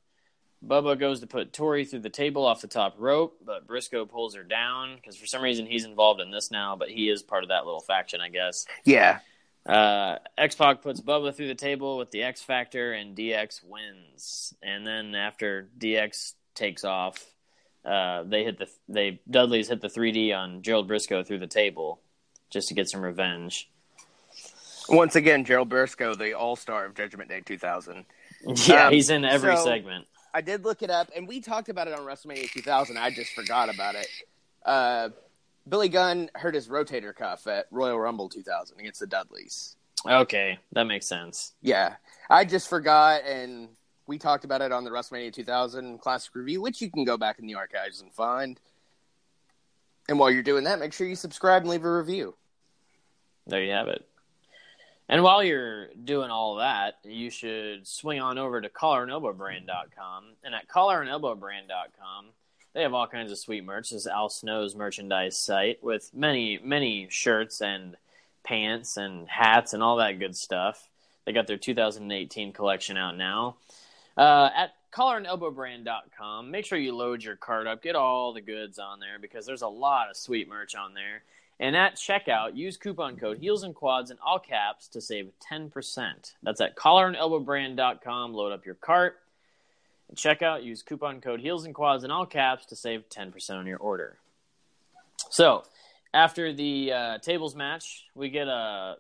Bubba goes to put Tori through the table off the top rope, but Brisco pulls her down because for some reason he's involved in this now, but he is part of that little faction, I guess. Yeah, Uh, X Pac puts Bubba through the table with the X Factor, and DX wins. And then after DX takes off, uh, they hit the they Dudley's hit the 3D on Gerald Brisco through the table just to get some revenge. once again, Gerald Brisco, the All Star of Judgment Day 2000. Yeah, Um, he's in every so- segment. I did look it up, and we talked about it on WrestleMania 2000. I just forgot about it. Uh, Billy Gunn hurt his rotator cuff at Royal Rumble 2000 against the Dudleys. Okay, that makes sense. Yeah, I just forgot, and we talked about it on the WrestleMania 2000 Classic Review, which you can go back in the archives and find. And while you're doing that, make sure you subscribe and leave a review. There you have it. And while you're doing all that, you should swing on over to collarandelbowbrand.com. And at collarandelbowbrand.com, they have all kinds of sweet merch. This is Al Snow's merchandise site with many, many shirts and pants and hats and all that good stuff. They got their 2018 collection out now. Uh, at collarandelbowbrand.com, make sure you load your cart up, get all the goods on there because there's a lot of sweet merch on there. And at checkout, use coupon code Heels and Quads in all caps to save 10%. That's at collarandelbowbrand.com. Load up your cart. And checkout, use coupon code Heels and Quads in all caps to save 10% on your order. So, after the uh, tables match, we get a,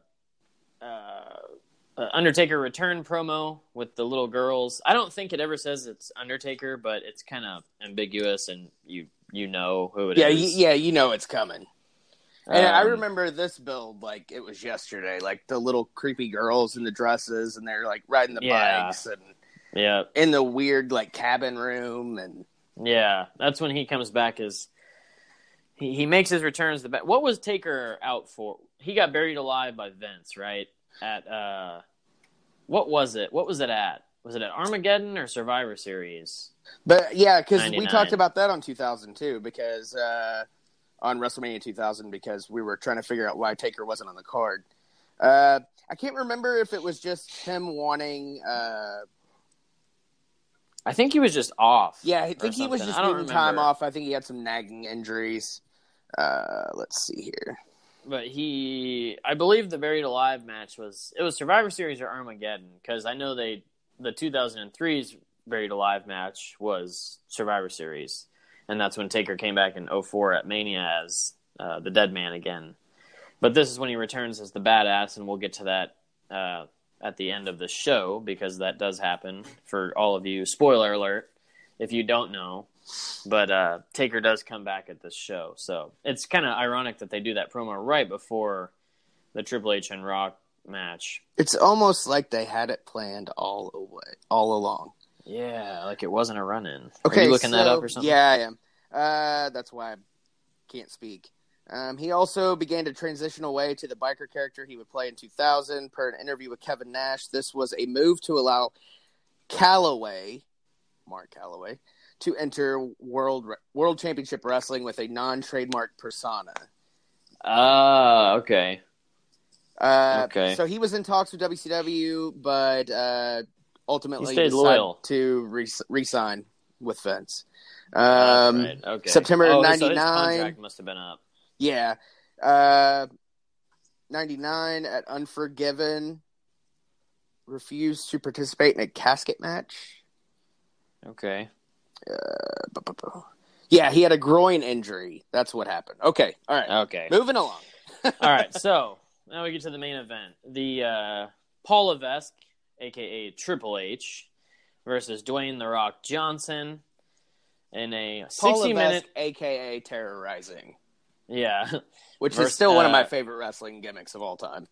a, a Undertaker return promo with the little girls. I don't think it ever says it's Undertaker, but it's kind of ambiguous, and you you know who it is. Yeah, yeah, you know it's coming. And I Um, remember this build like it was yesterday, like the little creepy girls in the dresses, and they're like riding the Yeah. bikes and Yeah, in the weird like cabin room, and Yeah, that's when he comes back as he, he makes his returns. The ba- what was Taker out for? He got buried alive by Vince, right? At uh, what was it? What was it at? Was it at Armageddon or Survivor Series? but yeah, because we talked about that on 2002 because uh, on WrestleMania 2000 because we were trying to figure out why Taker wasn't on the card. Uh, I can't remember if it was just him wanting. Uh, I think he was just off. yeah, I think he was just needing time off. I think he had some nagging injuries. Uh, let's see here. but he i believe the buried alive match was it was survivor series or armageddon because i know they the 2003's buried alive match was survivor series and that's when taker came back in 04 at mania as uh, the dead man again but this is when he returns as the badass and we'll get to that uh, at the end of the show because that does happen for all of you spoiler alert if you don't know but uh, Taker does come back at this show, so it's kind of ironic that they do that promo right before the Triple H and Rock match. It's almost like they had it planned all away, all along. Yeah, like it wasn't a run-in. Okay, Are you looking that up or something? Yeah, I am. Uh, that's why I can't speak. Um, he also began to transition away to the biker character he would play in 2000. Per an interview with Kevin Nash, this was a move to allow Calaway, Mark Calaway, to enter world world championship wrestling with a non-trademark persona. Ah, okay. Uh, Okay. So he was in talks with WCW, but uh, ultimately He stayed loyal. to re- resign with Vince. Um, right. Okay. September oh, so his 99. contract must have been up. Yeah. Uh, 99 at Unforgiven. Refused to participate in a casket match. Okay. Yeah, he had a groin injury. That's what happened. Okay. All right. Okay. Moving along. All right, so now we get to the main event. The uh, Paul Levesque, aka Triple H, versus Dwayne the Rock Johnson in a Paul sixty Levesque, minute. aka Terrorizing, Yeah, which Vers- is still one of my uh, favorite wrestling gimmicks of all time.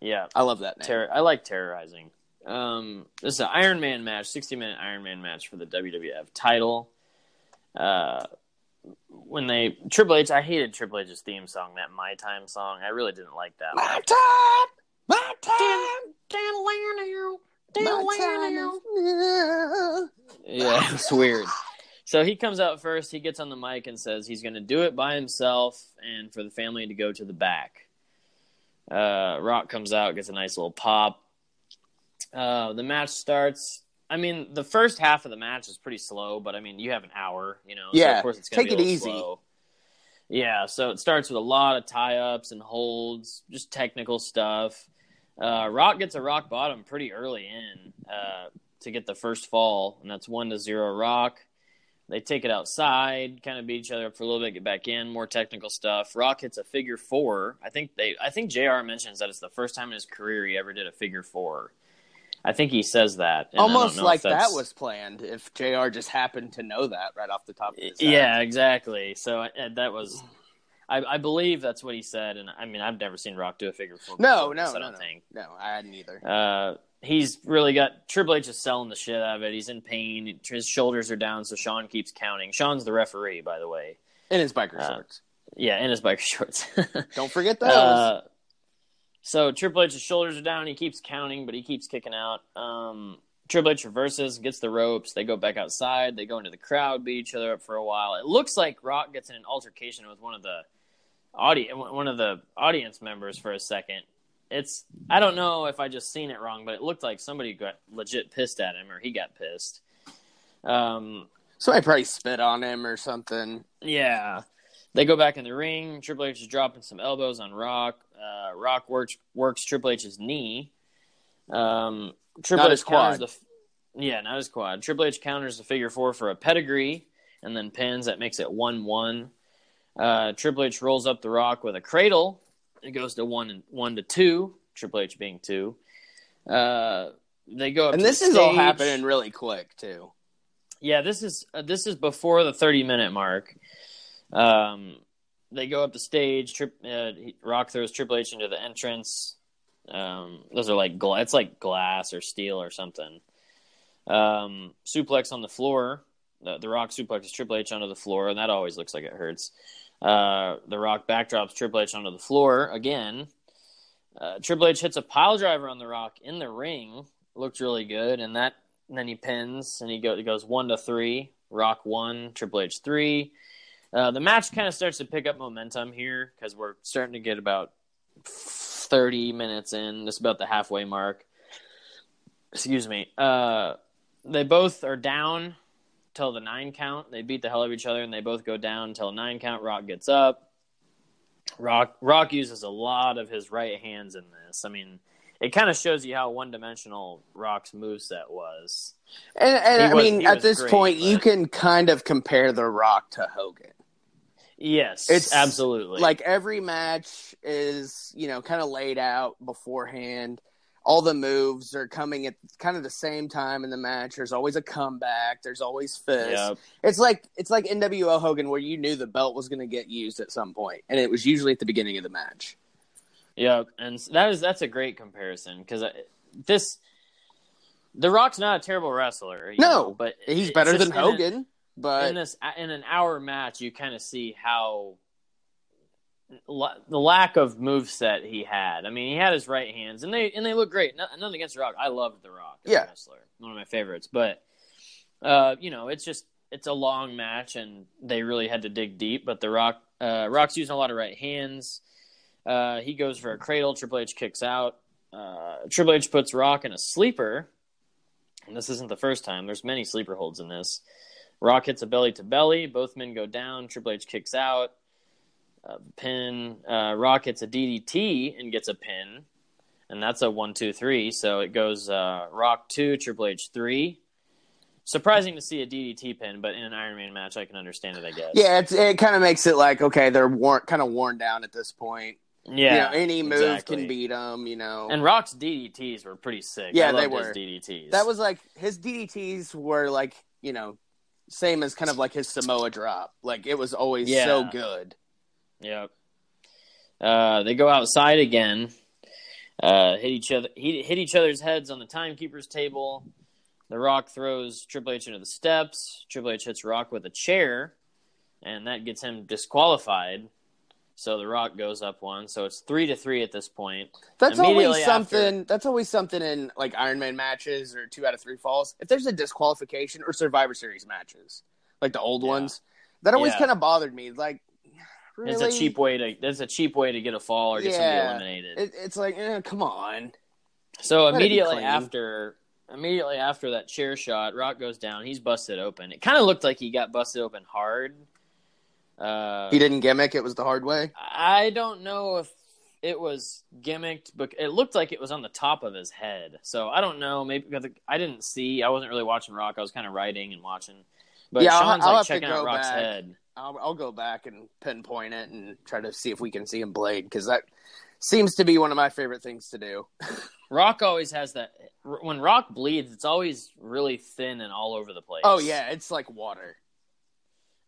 yeah. I love that name. Terror. I like terrorizing. Um, this is an Iron Man match, sixty minute Iron Man match for the WWF title. Uh, when they Triple H, I hated Triple H's theme song, that My Time song. I really didn't like that. my much. time, my time, My my time. Yeah, it's weird. So he comes out first. He gets on the mic and says he's going to do it by himself and for the family to go to the back. Uh, Rock comes out, gets a nice little pop. Uh, the match starts. I mean, the first half of the match is pretty slow, but I mean, you have an hour, you know. so Yeah, of course it's gonna take be it easy. slow. Yeah, so it starts with a lot of tie ups and holds, just technical stuff. Uh, Rock gets a rock bottom pretty early in uh, to get the first fall, and that's one to zero Rock. They take it outside, kind of beat each other up for a little bit, get back in, more technical stuff. Rock hits a figure four. I think they, I think Jr. mentions that it's the first time in his career he ever did a figure four. I think he says that. and I don't Almost like that was planned. If Jr. just happened to know that right off the top of his head. yeah, exactly. So uh, that was I, I believe that's what he said, and I mean I've never seen Rock do a figure four. No, before no, I no, don't no. think. No, I hadn't either. Uh, he's really got Triple H is selling the shit out of it. He's in pain. His shoulders are down, so Shawn keeps counting. Shawn's the referee, by the way. In his biker Uh, shorts. Yeah, in his biker shorts. Don't forget those. Uh, so Triple H's shoulders are down. He keeps counting, but he keeps kicking out. Um, Triple H reverses, gets the ropes. They go back outside. They go into the crowd, beat each other up for a while. It looks like Rock gets in an altercation with one of the audi- one of the audience members for a second. It's I don't know if I just seen it wrong, but it looked like somebody got legit pissed at him or he got pissed. Um, Somebody probably spit on him or something. yeah. They go back in the ring. Triple H is dropping some elbows on Rock. Uh, Rock works works Triple H's knee. Um, Triple Not H counters quad. the yeah, not his quad. Triple H counters the figure four for a pedigree, and then pins. That makes it one one. Uh, Triple H rolls up the Rock with a cradle. It goes to one and one to two. Triple H being two. Uh, they go up And this is all happening really quick too. Yeah, this is uh, this is before the thirty minute mark. Um, they go up the stage. Trip, uh, Rock throws Triple H into the entrance. Um, those are like gla- it's like glass or steel or something. Um, suplex on the floor. The, the Rock suplexes Triple H onto the floor, and that always looks like it hurts. Uh, the Rock backdrops Triple H onto the floor again. Uh, Triple H hits a pile driver on the Rock in the ring. Looked really good, and that and then he pins and he, go, he goes one to three. Rock one, Triple H three. Uh, the match kind of starts to pick up momentum here because we're starting to get about thirty minutes in, just about the halfway mark. Excuse me. Uh, they both are down till the nine count. They beat the hell out of each other, and they both go down until nine count. Rock gets up. Rock Rock uses a lot of his right hands in this. I mean, it kind of shows you how one dimensional Rock's moveset was. And, and He I mean, at this great, point, you can kind of compare The Rock to Hogan. Yes, It's absolutely Like every match is, you know, kind of laid out beforehand. All the moves are coming at kind of the same time in the match. There's always a comeback. There's always fists. Yep. It's like it's like NWO Hogan, where you knew the belt was going to get used at some point, and it was usually at the beginning of the match. Yeah, and that is that's a great comparison because uh, this, The Rock's not a terrible wrestler. No, know, but He's better than in Hogan, but in this in an hour match, you kind of see how the lack of move set he had. I mean, he had his right hands, and they and they look great. No, nothing against The Rock. I love The Rock. as a Yeah. wrestler, one of my favorites. But uh, you know, it's just it's a long match, and they really had to dig deep. But The Rock, uh, Rock's using a lot of right hands. Uh, he goes for a cradle. Triple H kicks out. Uh, Triple H puts Rock in a sleeper. And this isn't the first time. There's many sleeper holds in this. Rock hits a belly to belly. Both men go down. Triple H kicks out. Uh, pin. Uh, Rock hits a DDT and gets a pin. And that's a one, two, three. So it goes uh, Rock two, Triple H three. Surprising to see a DDT pin, but in an Iron Man match, I can understand it. I guess. yeah, it's, it kind of makes it like okay, they're worn, kind of worn down at this point. Yeah. you know, any move exactly. can beat them. You know, And Rock's DDTs were pretty sick. Yeah, I they loved his were. DDTs. that was like his DDTs were like you know same as kind of like his Samoa drop. Like it was always Yeah. so good. Yep. Uh, they go outside again. Uh, hit each other. Hit, hit each other's heads on the timekeeper's table. The Rock throws Triple H into the steps. Triple H hits Rock with a chair, and that gets him disqualified. So the Rock goes up one. So it's three to three at this point. That's always something. That's always something in like Iron Man matches or two out of three falls. If there's a disqualification or Survivor Series matches, like the old Yeah. ones, that always Yeah. kind of bothered me. Like, really? It's a cheap way to. It's a cheap way to get a fall or get Yeah. somebody eliminated. It, it's like, eh, come on. So Let immediately after, immediately after that chair shot, Rock goes down. He's busted open. It kind of looked like he got busted open hard. Uh, He didn't gimmick. It was the hard way. I don't know if it was gimmicked, but it looked like it was on the top of his head. So I don't know. Maybe because I didn't see. I wasn't really watching Rock. I was kind of writing and watching. But Yeah, I'll- Shawn's I'll like have to checking out go Rock's back. head. I'll, I'll go back and pinpoint it and try to see if we can see him blade because that seems to be one of my favorite things to do. Rock always has that. When Rock bleeds, it's always really thin and all over the place. Oh yeah, it's like water.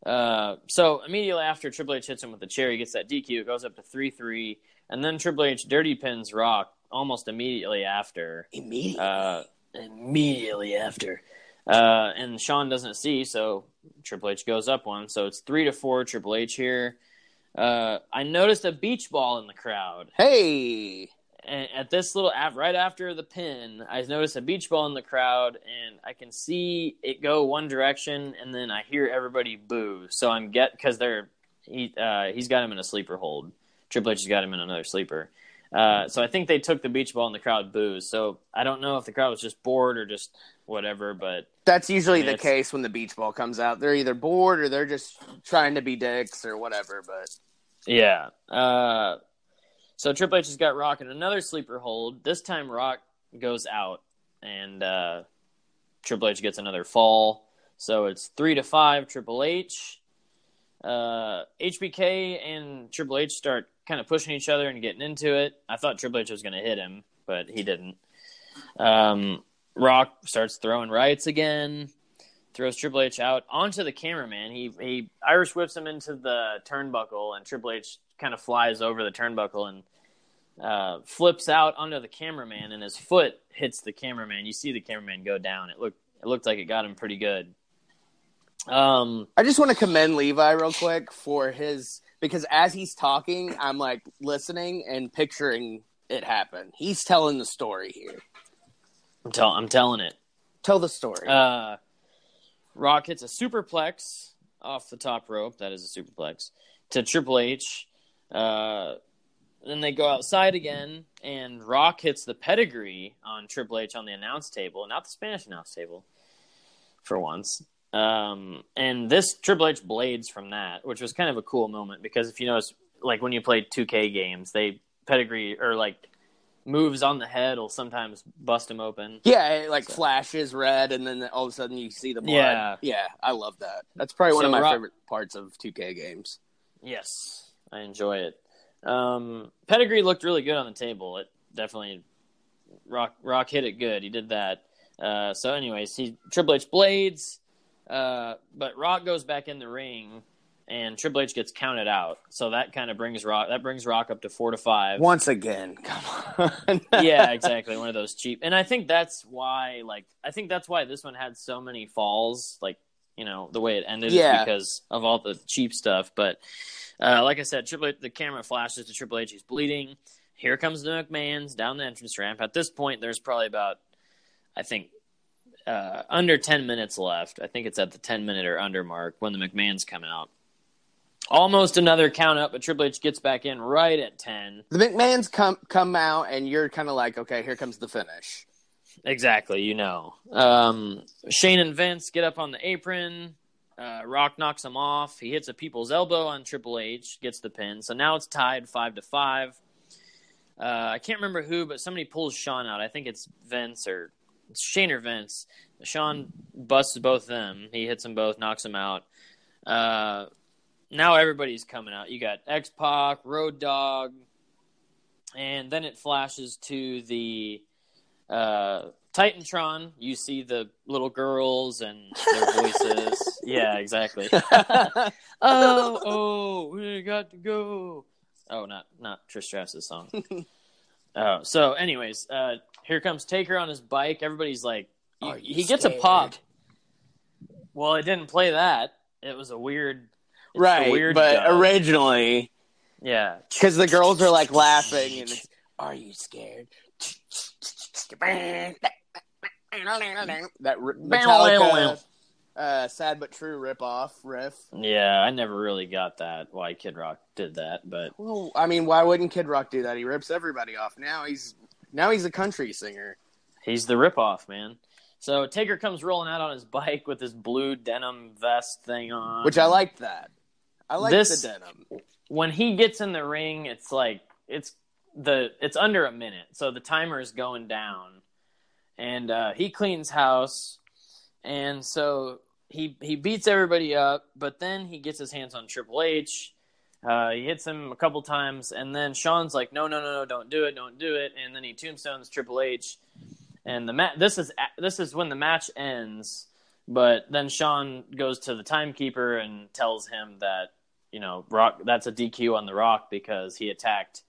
Uh, so immediately after Triple H hits him with the chair, he gets that DQ. It goes up to three three, and then Triple H dirty pins Rock almost immediately after. Immediately. Uh, immediately after. Uh, and Shawn doesn't see, so Triple H goes up one. So it's three to four Triple H here. Uh, I noticed a beach ball in the crowd. hey. And at this little right after the pin, I noticed a beach ball in the crowd, and I can see it go one direction, and then I hear everybody boo. So I'm get because they're he uh, he's got him in a sleeper hold. Triple H has got him in another sleeper. Uh, so I think they took the beach ball and the crowd boos. So I don't know if the crowd was just bored or just whatever, but That's usually mean, the it's- case when the beach ball comes out. They're either bored or they're just trying to be dicks or whatever. But Yeah. Uh, so Triple H has got Rock in another sleeper hold. This time Rock goes out, and uh, Triple H gets another fall. So it's three to five Triple H. Uh, HBK and Triple H start kind of pushing each other and getting into it. I thought Triple H was going to hit him, but he didn't. Um, Rock starts throwing rights again throws Triple H out onto the cameraman. He he Irish whips him into the turnbuckle, and Triple H kind of flies over the turnbuckle and uh, flips out onto the cameraman, and his foot hits the cameraman. You see the cameraman go down. It looked it looked like it got him pretty good. Um, I just want to commend Levi real quick for his because as he's talking, I'm like listening and picturing it happen. He's telling the story here. I'm, tell, I'm telling it. Tell the story. Uh, Rock hits a superplex off the top rope. That is a superplex to Triple H. Uh, then they go outside again, and Rock hits the pedigree on Triple H on the announce table, not the Spanish announce table, for once. Um, and this Triple H blades from that, which was kind of a cool moment because if you notice, like when you play 2K games, they pedigree or like moves on the head will sometimes bust them open. yeah, it like flashes red, and then all of a sudden you see the blood. Yeah. yeah, I love that. That's probably one So of my favorite parts of 2K games. Yes, I enjoy it. Um, pedigree looked really good on the table. It definitely Rock Rock hit it good. He did that. Uh, so, anyways, he Triple H blades, uh, but Rock goes back in the ring, and Triple H gets counted out. So that kind of brings Rock that brings Rock up to four to five. Once again, come on. yeah, exactly. One of those cheap. And I think that's why, like, I think that's why this one had so many falls, like, you know, the way it ended Yeah. is because of all the cheap stuff. But uh, like I said, Triple H, the camera flashes to Triple H. He's bleeding. Here comes the McMahon's down the entrance ramp. At this point, there's probably about, I think, uh, under 10 minutes left. I think it's at the 10 minute or under mark when the McMahon's coming out. Almost another count up, but Triple H gets back in right at 10. the McMahon's come come out, and you're kind of like, okay, here comes the finish. Exactly, you know. Um, Shane and Vince get up on the apron. Uh, Rock knocks him off. He hits a people's elbow on Triple H, gets the pin. So now it's tied five to five. Uh, I can't remember who, but somebody pulls Shawn out. I think it's Vince or Shane or Vince. Shawn busts both of them. He hits them both, knocks them out. Uh, now everybody's coming out. You got X Pac, Road Dog, and then it flashes to the uh, Titantron. You see the little girls and their voices. yeah, exactly. oh, oh, we got to go. Oh, not not Trish Stratus' song. oh, so anyways, uh, here comes Taker on his bike. Everybody's like, he, you he gets a pop. Well, it didn't play that. It was a weird, it's a right, weird but dub. originally, yeah, because the girls are like laughing, and are you scared? That Metallica, uh, sad but true ripoff riff. yeah. I never really got that why Kid Rock did that, but Well, I mean, why wouldn't Kid Rock do that? He rips everybody off. Now he's now he's a country singer. He's the ripoff, man. So Taker comes rolling out on his bike with his blue denim vest thing on. Which I like that. I like This- the denim. when he gets in the ring, it's like it's the it's under a minute, so the timer is going down, and uh, he cleans house, and so he he beats everybody up, but then he gets his hands on Triple H. Uh, he hits him a couple times, and then Shawn's like, "No, no, no, no! Don't do it! Don't do it!" And then he tombstones Triple H, and the ma- this is this is when the match ends. But then Shawn goes to the timekeeper and tells him that you know Rock that's a DQ on the Rock because he attacked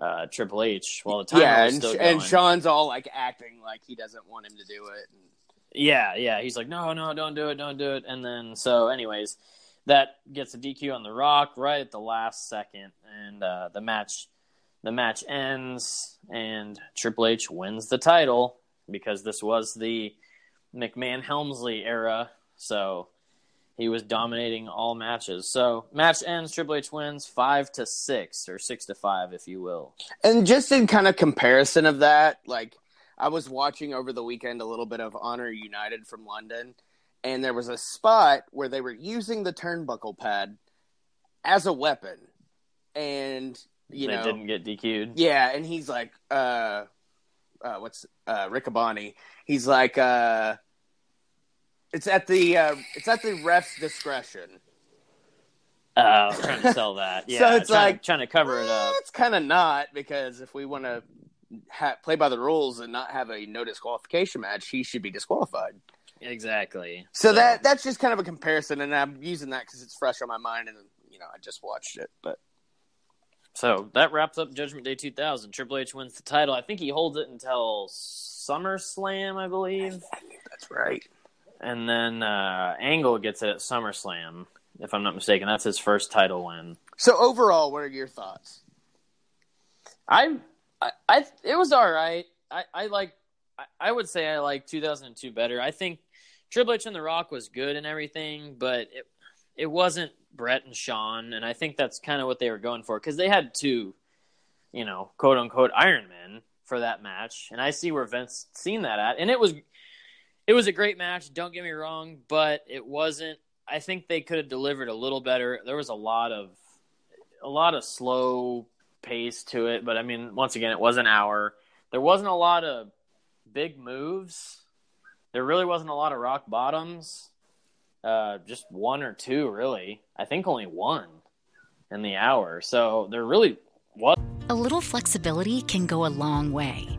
uh, Triple H while the timer yeah, was and, still and going. Shawn's all like acting like he doesn't want him to do it. Yeah, yeah. He's like, no, no, don't do it, don't do it. And then, so, anyways, that gets a DQ on the Rock right at the last second, and uh, the match, the match ends, and Triple H wins the title because this was the McMahon Helmsley era, so he was dominating all matches. So match ends, Triple H wins five to six or six to five, if you will. And just in kind of comparison of that, like I was watching over the weekend a little bit of Honor United from London, and there was a spot where they were using the turnbuckle pad as a weapon, and you they know, didn't get DQ'd. yeah, and he's like, uh, uh what's uh, Riccaboni? He's like, uh, it's at the uh, it's at the ref's discretion. Uh, trying to sell that. Yeah, So it's trying, like- trying to cover it up. Eh, It's kind of not because if we want to ha- play by the rules and not have a no disqualification match, he should be disqualified. Exactly. So that that's just kind of a comparison, and I'm using that because it's fresh on my mind, and you know I just watched it. But so that wraps up Judgment Day 2000. Triple H wins the title. I think he holds it until SummerSlam, I believe, that's right. and then uh, Angle gets it at SummerSlam, if I'm not mistaken. That's his first title win. So overall, what are your thoughts? I, I, I it was all right. I, I like. I, I would say I like 2002 better. I think Triple H and The Rock was good and everything, but it it wasn't Bret and Shawn, and I think that's kind of what they were going for because they had two, you know, quote unquote Iron Men for that match, and I see where Vince seen that at, and it was it was a great match. Don't get me wrong, but it wasn't. I think they could have delivered a little better. There was a lot of a lot of slow pace to it, but I mean, once again, it was an hour. There wasn't a lot of big moves. There really wasn't a lot of rock bottoms. Uh, just one or two, really. I think only one in the hour. So there really was. A little flexibility can go a long way.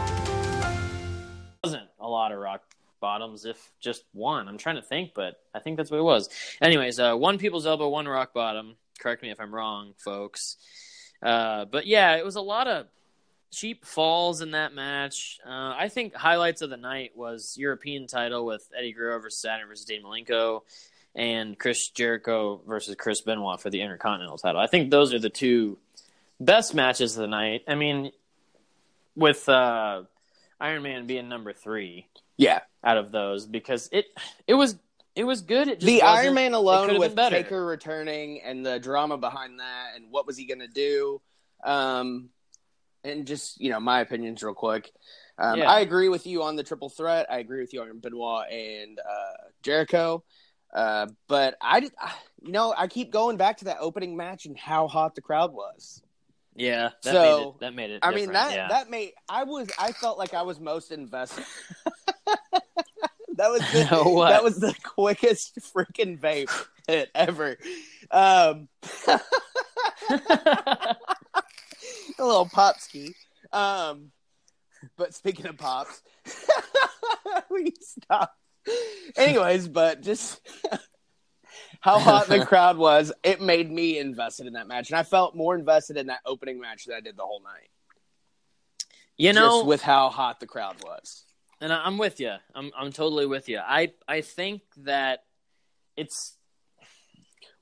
Lot of rock bottoms, if just one. I'm trying to think, but I think that's what it was. Anyways, uh, one people's elbow, one rock bottom. Correct me if I'm wrong, folks. Uh, but yeah, it was a lot of cheap falls in that match. Uh, I think highlights of the night was European title with Eddie Guerrero versus Saturn versus Dean Malenko, and Chris Jericho versus Chris Benoit for the Intercontinental title. I think those are the two best matches of the night. I mean, with uh, Iron Man being number three Yeah, out of those because it it was it was good. It just the Iron Man alone with. Taker returning and the drama behind that, and what was he going to do? Um, and just you know, my opinions real quick. Um, Yeah. I agree with you on the triple threat. I agree with you on Benoit and uh, Jericho. Uh, but I, I- you know, I keep going back to that opening match and how hot the crowd was. Yeah, that So, made it. That made it. I mean that yeah. that made I was I felt like I was most invested. that was the, that was the quickest freaking vape hit ever. Um, a little pop ski. Um, but speaking of pops, we stop. Anyways, but just how hot the crowd was, it made me invested in that match, and I felt more invested in that opening match than I did the whole night. you know, just with how hot the crowd was. and I- I'm with you. I'm I'm totally with you. I I think that it's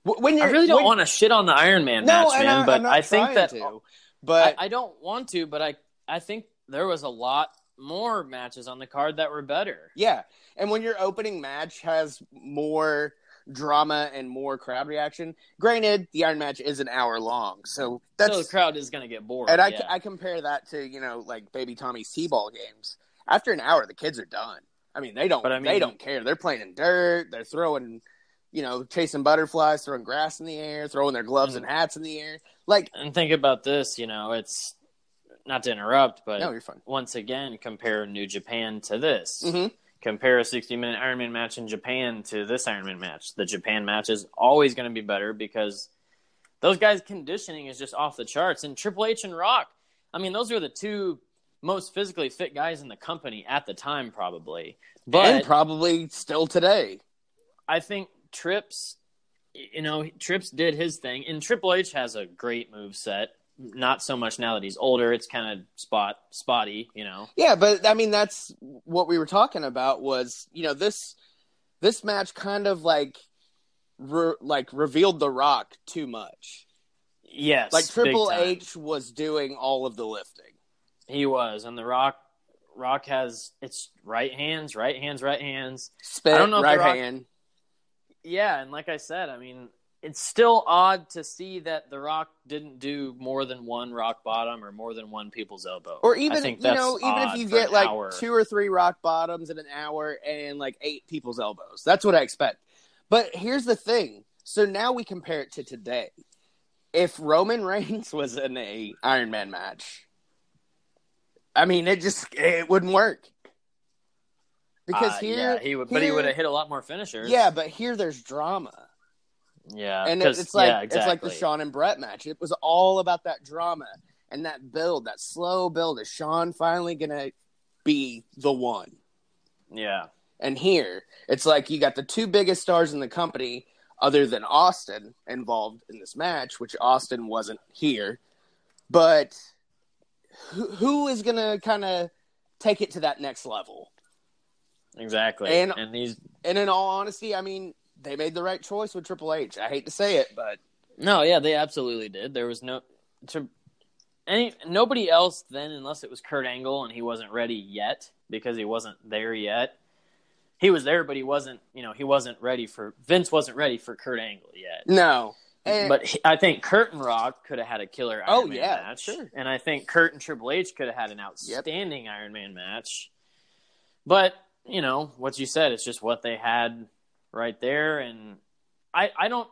When you're, really don't want to shit on the Iron Man no, match, man, I, but I think that to, but I, I don't want to, but I I think there was a lot more matches on the card that were better. Yeah, and when your opening match has more drama and more crowd reaction, granted, the Iron match is an hour long, so that's so the crowd is going to get bored. and I, yeah. I compare that to you know like baby Tommy's T-ball games. After an hour, the kids are done. I mean, they don't But I mean, they don't care. They're playing in dirt. They're throwing, you know, chasing butterflies, throwing grass in the air, throwing their gloves Mm-hmm. and hats in the air. Like, and think about this, you know, it's not to interrupt, but no, you're fine. once again, compare New Japan to this. Mhm. Compare a 60 minute Ironman match in Japan to this Ironman match. The Japan match is always going to be better because those guys' conditioning is just off the charts. And Triple H and Rock, I mean, those were the two most physically fit guys in the company at the time, probably. But and probably still today. I think Trips, you know, Trips did his thing, and Triple H has a great move set. Not so much now that he's older; it's kind of spot spotty, you know. Yeah, but I mean that's what we were talking about was, you know, this this match kind of like re- like revealed the rock too much. Yes, Like Triple. H was doing all of the lifting. he was, and the Rock, Rock has it's right hands, right hands, right hands. Spit, I don't know right Rock- hand. Yeah, and like I said, I mean, it's still odd to see that the Rock didn't do more than one rock bottom or more than one people's elbow, Or even you know, even if you get like hour. two or three rock bottoms in an hour and like eight people's elbows. That's what I expect. But here's the thing. So now we compare it to today. If Roman Reigns was in a Iron Man match, I mean, it just it wouldn't work. Because Uh, here, yeah, he would, but he would have hit a lot more finishers. Yeah, but here there's drama. Yeah, and it, it's like yeah, it's like the exactly. Shawn and Bret match. It was all about that drama and that build, that slow build. Is Shawn finally gonna be the one? Yeah, And here, it's like you got the two biggest stars in the company, other than Austin, involved in this match, which Austin wasn't here. But who, who is gonna kind of take it to that next level? exactly. And- And, he's And in all honesty, I mean, they made the right choice with Triple H. I hate to say it, but no, yeah, they absolutely did. There was no to any nobody else then, unless it was Kurt Angle, and he wasn't ready yet because he wasn't there yet. He was there, but he wasn't. You know, he wasn't ready for Vince. wasn't ready for Kurt Angle yet. no. And- but he, I think Kurt and Rock could have had a killer oh, Iron Oh, Man yeah, match, sure. and I think Kurt and Triple H could have had an outstanding Iron Man match. But you know what you said; it's just what they had right there, and I I don't.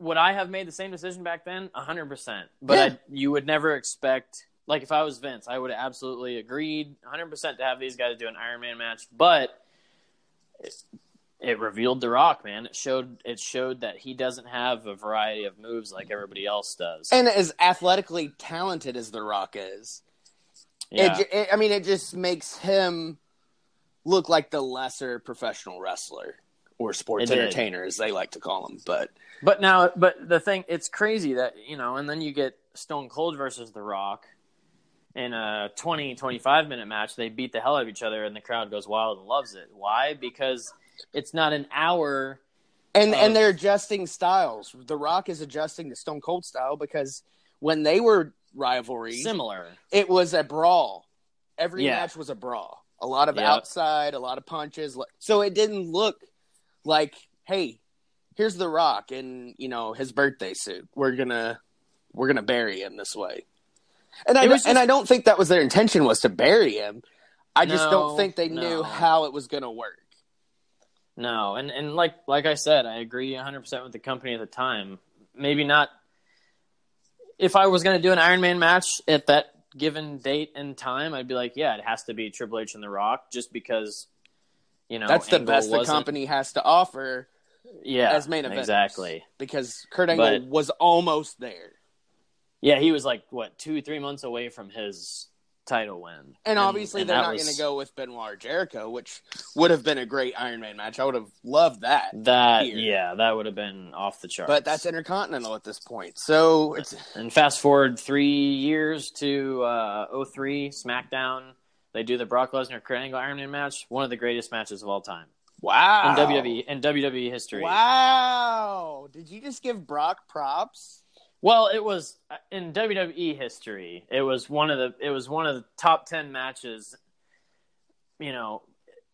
Would I have made the same decision back then? hundred percent. But Yeah. I, you would never expect. Like if I was Vince, I would have absolutely agreed 100% to have these guys do an Iron Man match, but it, it revealed The Rock, man. It showed it showed that he doesn't have a variety of moves like everybody else does. and as athletically talented as The Rock is, yeah. it, it, I mean, it just makes him look like the lesser professional wrestler or sports It did. as they like to call them. But But now, but the thing, it's crazy that, you know, and then you get Stone Cold versus The Rock in a 20, 25 minute match. They beat the hell out of each other and the crowd goes wild and loves it. Why? Because it's not an hour. and Of- and they're adjusting styles. The Rock is adjusting to Stone Cold style because when they were rivalry Similar. it was a brawl. Every Yeah. match was a brawl. A lot of Yep. outside, a lot of punches. So it didn't look like, hey, here's the Rock and you know his birthday suit. We're gonna we're gonna bury him this way. And I don't- and I don't think that was their intention was to bury him. I just don't think they knew how it was gonna work. No, and and like like I said, I agree 100% with the company at the time. Maybe not if I was going to do an Iron Man match at that given date and time, I'd be like, yeah, it has to be Triple H and The Rock just because you know, That's the best the company has to offer yeah, as main event. Exactly. Because Kurt Angle But- was almost there. Yeah, he was like what, 2 3 months away from his title win. And, obviously, and they're not was- going to go with Benoit Jericho, which would have been a great Iron Man match. I would have loved that. that here. yeah, that would have been off the charts. But that's Intercontinental at this point. So it's And fast forward three years to uh, 03 SmackDown. They do the Brock Lesnar Kurt Angle Iron Man match, one of the greatest matches of all time. Wow. in WWE in WWE history. Wow. Did you just give Brock props? Well, it was uh, in WWE history. It was one of the it was one of the top 10 matches. You know,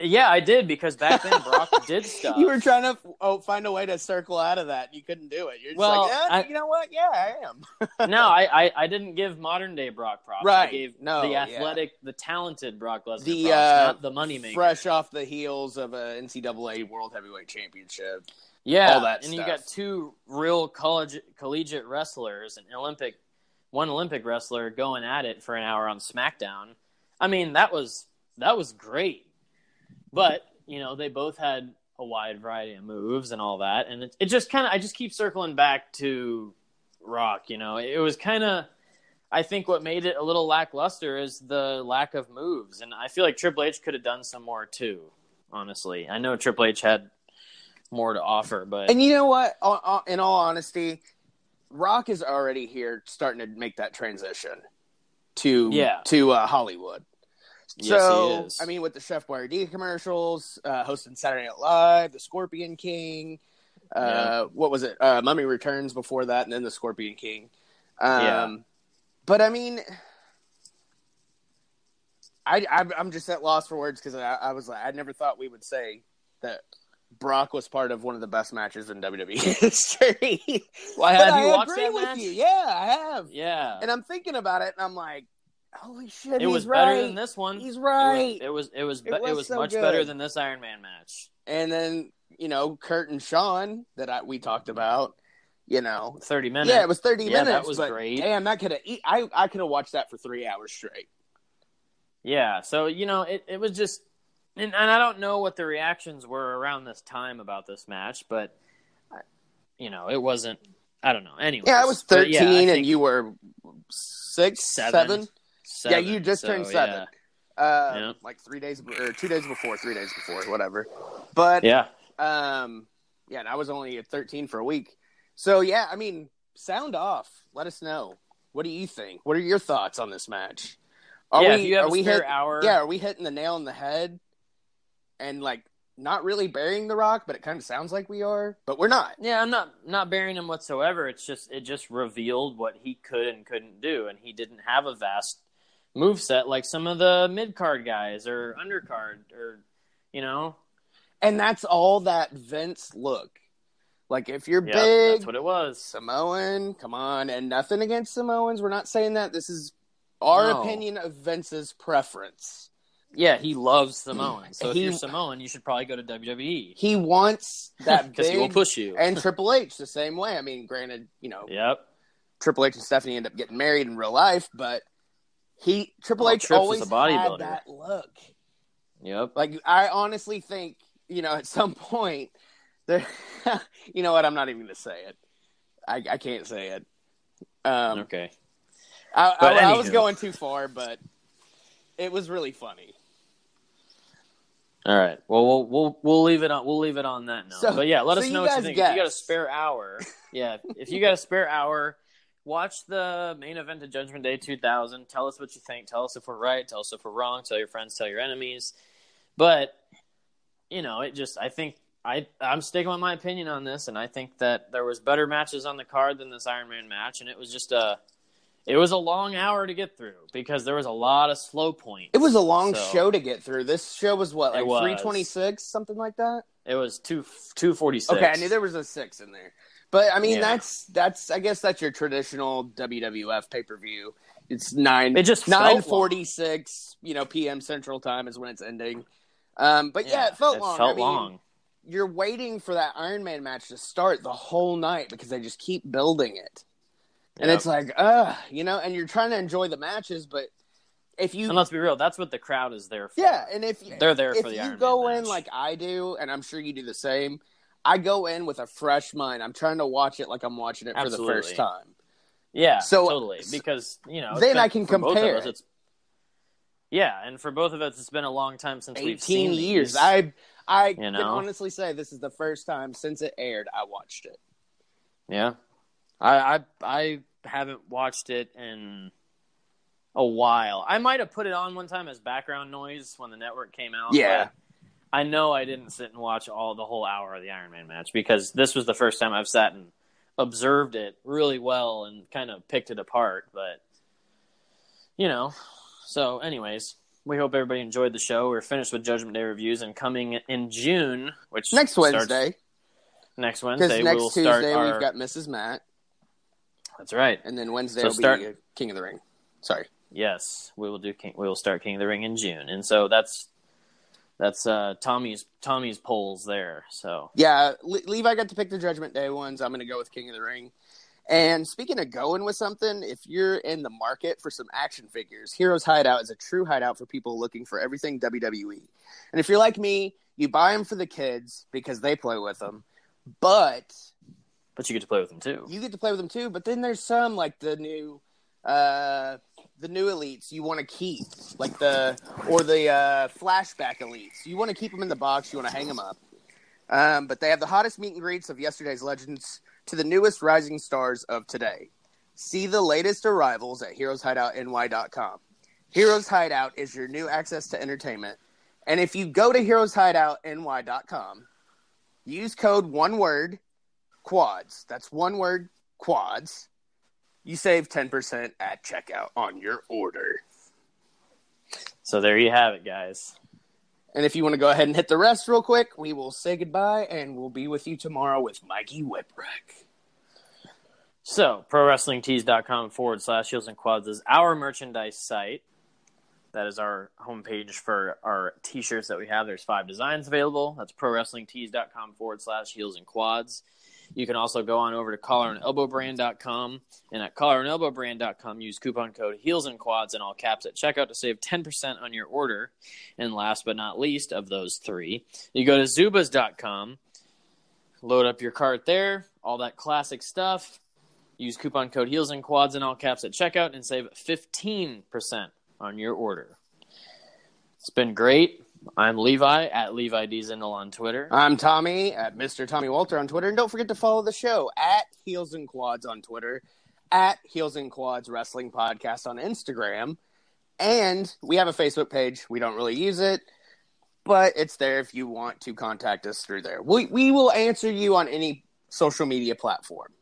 yeah, I did because back then Brock did stuff. You were trying to oh, find a way to circle out of that. You couldn't do it. You're just Well, like, eh, I- you know what? Yeah, I am. no, I, I I didn't give modern day Brock props. I Right. gave No, the yeah. athletic, the talented Brock Lesnar The, props, uh, not the money maker. Fresh off the heels of a NCAA World Heavyweight Championship. Yeah, all that and you got two real college collegiate wrestlers, an Olympic, one Olympic wrestler going at it for an hour on SmackDown. I mean, that was that was great, but you know they both had a wide variety of moves and all that, and it, it just kind of I just keep circling back to Rock. You know, it was kind of. I think what made it a little lackluster is the lack of moves, and I feel like Triple H could have done some more too. Honestly, I know Triple H had more to offer, but And you know what? O- o- In all honesty, Rock is already here, starting to make that transition to Yeah. to uh, Hollywood. Yes, so. I mean, with the Chef Boyardee commercials, uh, hosting Saturday Night Live, the Scorpion King, uh, Yeah. what was it? Uh, Mummy Returns before that, and then the Scorpion King. Um, Yeah. But I mean, I, I I'm just at loss for words because I, I was like, I never thought we would say that Brock was part of one of the best matches in WWE history. Well, But have I you watched agree that with match? you. Yeah, I have. yeah, And I'm thinking about it, and I'm like, holy shit, it he's was right. better than this one. He's It was- right. It was it was It be- it was was, so much good. better than this Iron Man match. And then you know Kurt and Shawn that I, we talked about. You know, Thirty minutes. yeah, it was 30 Yeah, that minutes. was but great. Damn, that could have. I I could have watched that for three hours straight. Yeah, so you know, it, it was just, and, and I don't know what the reactions were around this time about this match, but you know, it wasn't. I don't know. Anyway, Yeah, I was 13, and you were six, Seven. seven. Yeah, you just turned seven. Uh, Yeah. like three days or two days before, three days before, whatever. But Yeah, Um, yeah, and I was only at 13 for a week. So yeah, I mean, sound off. Let us know. What do you think? What are your thoughts on this match? Are Yeah, we, if you have are we hit, hour- Yeah, are we hitting the nail on the head? And like, not really burying the rock, but it kind of sounds like we are, but we're not. yeah. I'm not not burying him whatsoever. It's just it just revealed what he could and couldn't do, and he didn't have a vast move set like some of the mid card guys or undercard or you know. And that's all that Vince look. Like, if you're Yeah, big, that's what it was. Samoan, come on, and nothing against Samoans. We're not saying that. This is our No. opinion of Vince's preference. Yeah, he loves Samoans. So He- if you're Samoan, you should probably go to WWE He wants that because he will push you. and Triple H the same way. I mean, granted, you know, Yep. Triple H and Stephanie end up getting married in real life, but he Triple Well, H Trips always had that look. Yep. Like I honestly think, you know, at some point, there, you know what? I'm not even going to say it. I, I can't say it. Um, Okay. I, I, I was going too far, but it was really funny. All right. Well, we'll we'll we'll leave it on we'll leave it on that note. So- but yeah, let so us know what you think. If you got a spare hour, yeah, if you got a spare hour, watch the main event of Judgment Day 2000. Tell us what you think. Tell us if we're right. Tell us if we're wrong. Tell your friends. Tell your enemies. But you know, it just I think I I'm sticking with my opinion on this, and I think that there was better matches on the card than this Iron Man match, and it was just a it was a long hour to get through because there was a lot of slow points. It was a long So- show to get through. This show was what, like was. three twenty six, something like that. It was two two forty six. Okay, I knew there was a six in there, but I mean Yeah. that's that's I guess that's your traditional WWF pay per view. It's nine. It just nine forty six. You know, p.m. Central Time is when it's ending. Um, but yeah, it felt long. Felt I mean, long. You're waiting for that Iron Man match to start the whole night because they just keep building it, and Yep. it's like, uh, you know, and you're trying to enjoy the matches, but if you And let's be real, that's what the crowd is there for. yeah, and if They're there if for the you Iron Man go in match. like I do, and I'm sure you do the same. I go in with a fresh mind. I'm trying to watch it like I'm watching it for the first time. Yeah, So- totally. Because you know, Then been- I can for both of compare us, it's- yeah, and for both of us, it's been a long time since we've 18 seen years. these. I I You can know? honestly say this is the first time since it aired I watched it. Yeah, I, I I haven't watched it in a while. I might have put it on one time as background noise when the network came out. Yeah. but I know I didn't sit and watch all the whole hour of the Iron Man match because this was the first time I've sat and observed it really well and kind of picked it apart. But you know, so anyways, we hope everybody enjoyed the show. We're finished with Judgment Day reviews and coming in June, which Next Wednesday, next Wednesday next we'll Tuesday start our. we've got Mrs. Matt, That's right. and then Wednesday So will start- be King of the Ring. Sorry. Yes, we will do. King, we will start King of the Ring in June, and so that's that's uh, Tommy's Tommy's polls there. So Yeah, Le- Levi got to pick the Judgment Day ones. I'm going to go with King of the Ring. And speaking of going with something, if you're in the market for some action figures, Heroes Hideout is a true hideout for people looking for everything WWE. And if you're like me, you buy them for the kids because they play with them. But but you get to play with them too. you get to play with them too. But then there's some like the new, uh, the new elites you want to keep, like the or the uh, flashback elites. You want to keep them in the box. You want to hang them up. Um, but they have the hottest meet and greets of yesterday's legends to the newest rising stars of today. See the latest arrivals at heroeshideoutny.com. Heroes Hideout is your new access to entertainment. And if you go to heroeshideoutny.com, use code one word quads. That's one word quads. You save 10% at checkout on your order. So there you have it, guys. And if you want to go ahead and hit the rest real quick, we will say goodbye and we'll be with you tomorrow with Mikey Whipwreck. So, ProWrestlingTees.com forward slash Heels and Quads is our merchandise site. That is our homepage for our t shirts that we have. There's five designs available. That's ProWrestlingTees.com forward slash Heels and Quads. You can also go on over to collarandelbowbrand.com. And at collarandelbowbrand.com, use coupon code Heels and Quads in all caps at checkout to save 10% on your order. And last but not least of those three, you go to zubaz.com, load up your cart there, all that classic stuff. Use coupon code Heels and Quads in all caps at checkout and save 15% on your order. It's been great. I'm Levi at Levi D. Zindel on Twitter. I'm Tommy at Mr. Tommy Walter on Twitter. And don't forget to follow the show at Heels and Quads on Twitter, at Heels and Quads Wrestling Podcast on Instagram. And we have a Facebook page. We don't really use it, but it's there if you want to contact us through there. We, we will answer you on any social media platform.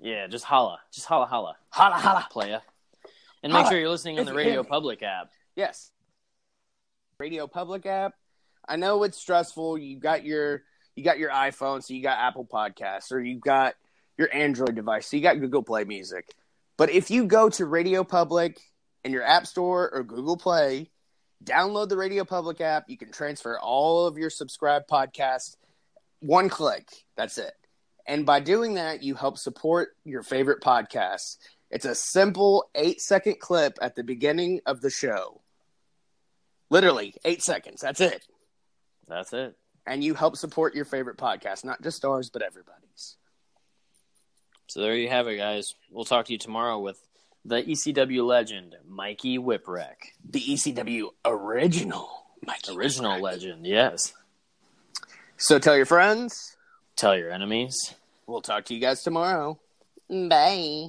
Yeah, just holla. Just holla holla. Holla, holla. Playa. And make sure you're listening on the Radio. Public app. Yes. Radio Public app. I know it's stressful. You got your you got your iPhone, so you got Apple Podcasts, or you've got your Android device, so you got Google Play Music. But if you go to Radio Public in your App Store or Google Play, download the Radio Public app. You can transfer all of your subscribed podcasts one click. That's it. And by doing that, you help support your favorite podcasts. It's a simple eight second clip at the beginning of the show. Literally eight seconds. That's it. That's it. And you help support your favorite podcast, not just ours, but everybody's. So there you have it, guys. We'll talk to you tomorrow with the ECW legend, Mikey Whipwreck. The ECW original, Mikey. Original Whipwreck. legend, yes. So tell your friends. Tell your enemies. We'll talk to you guys tomorrow. Bye.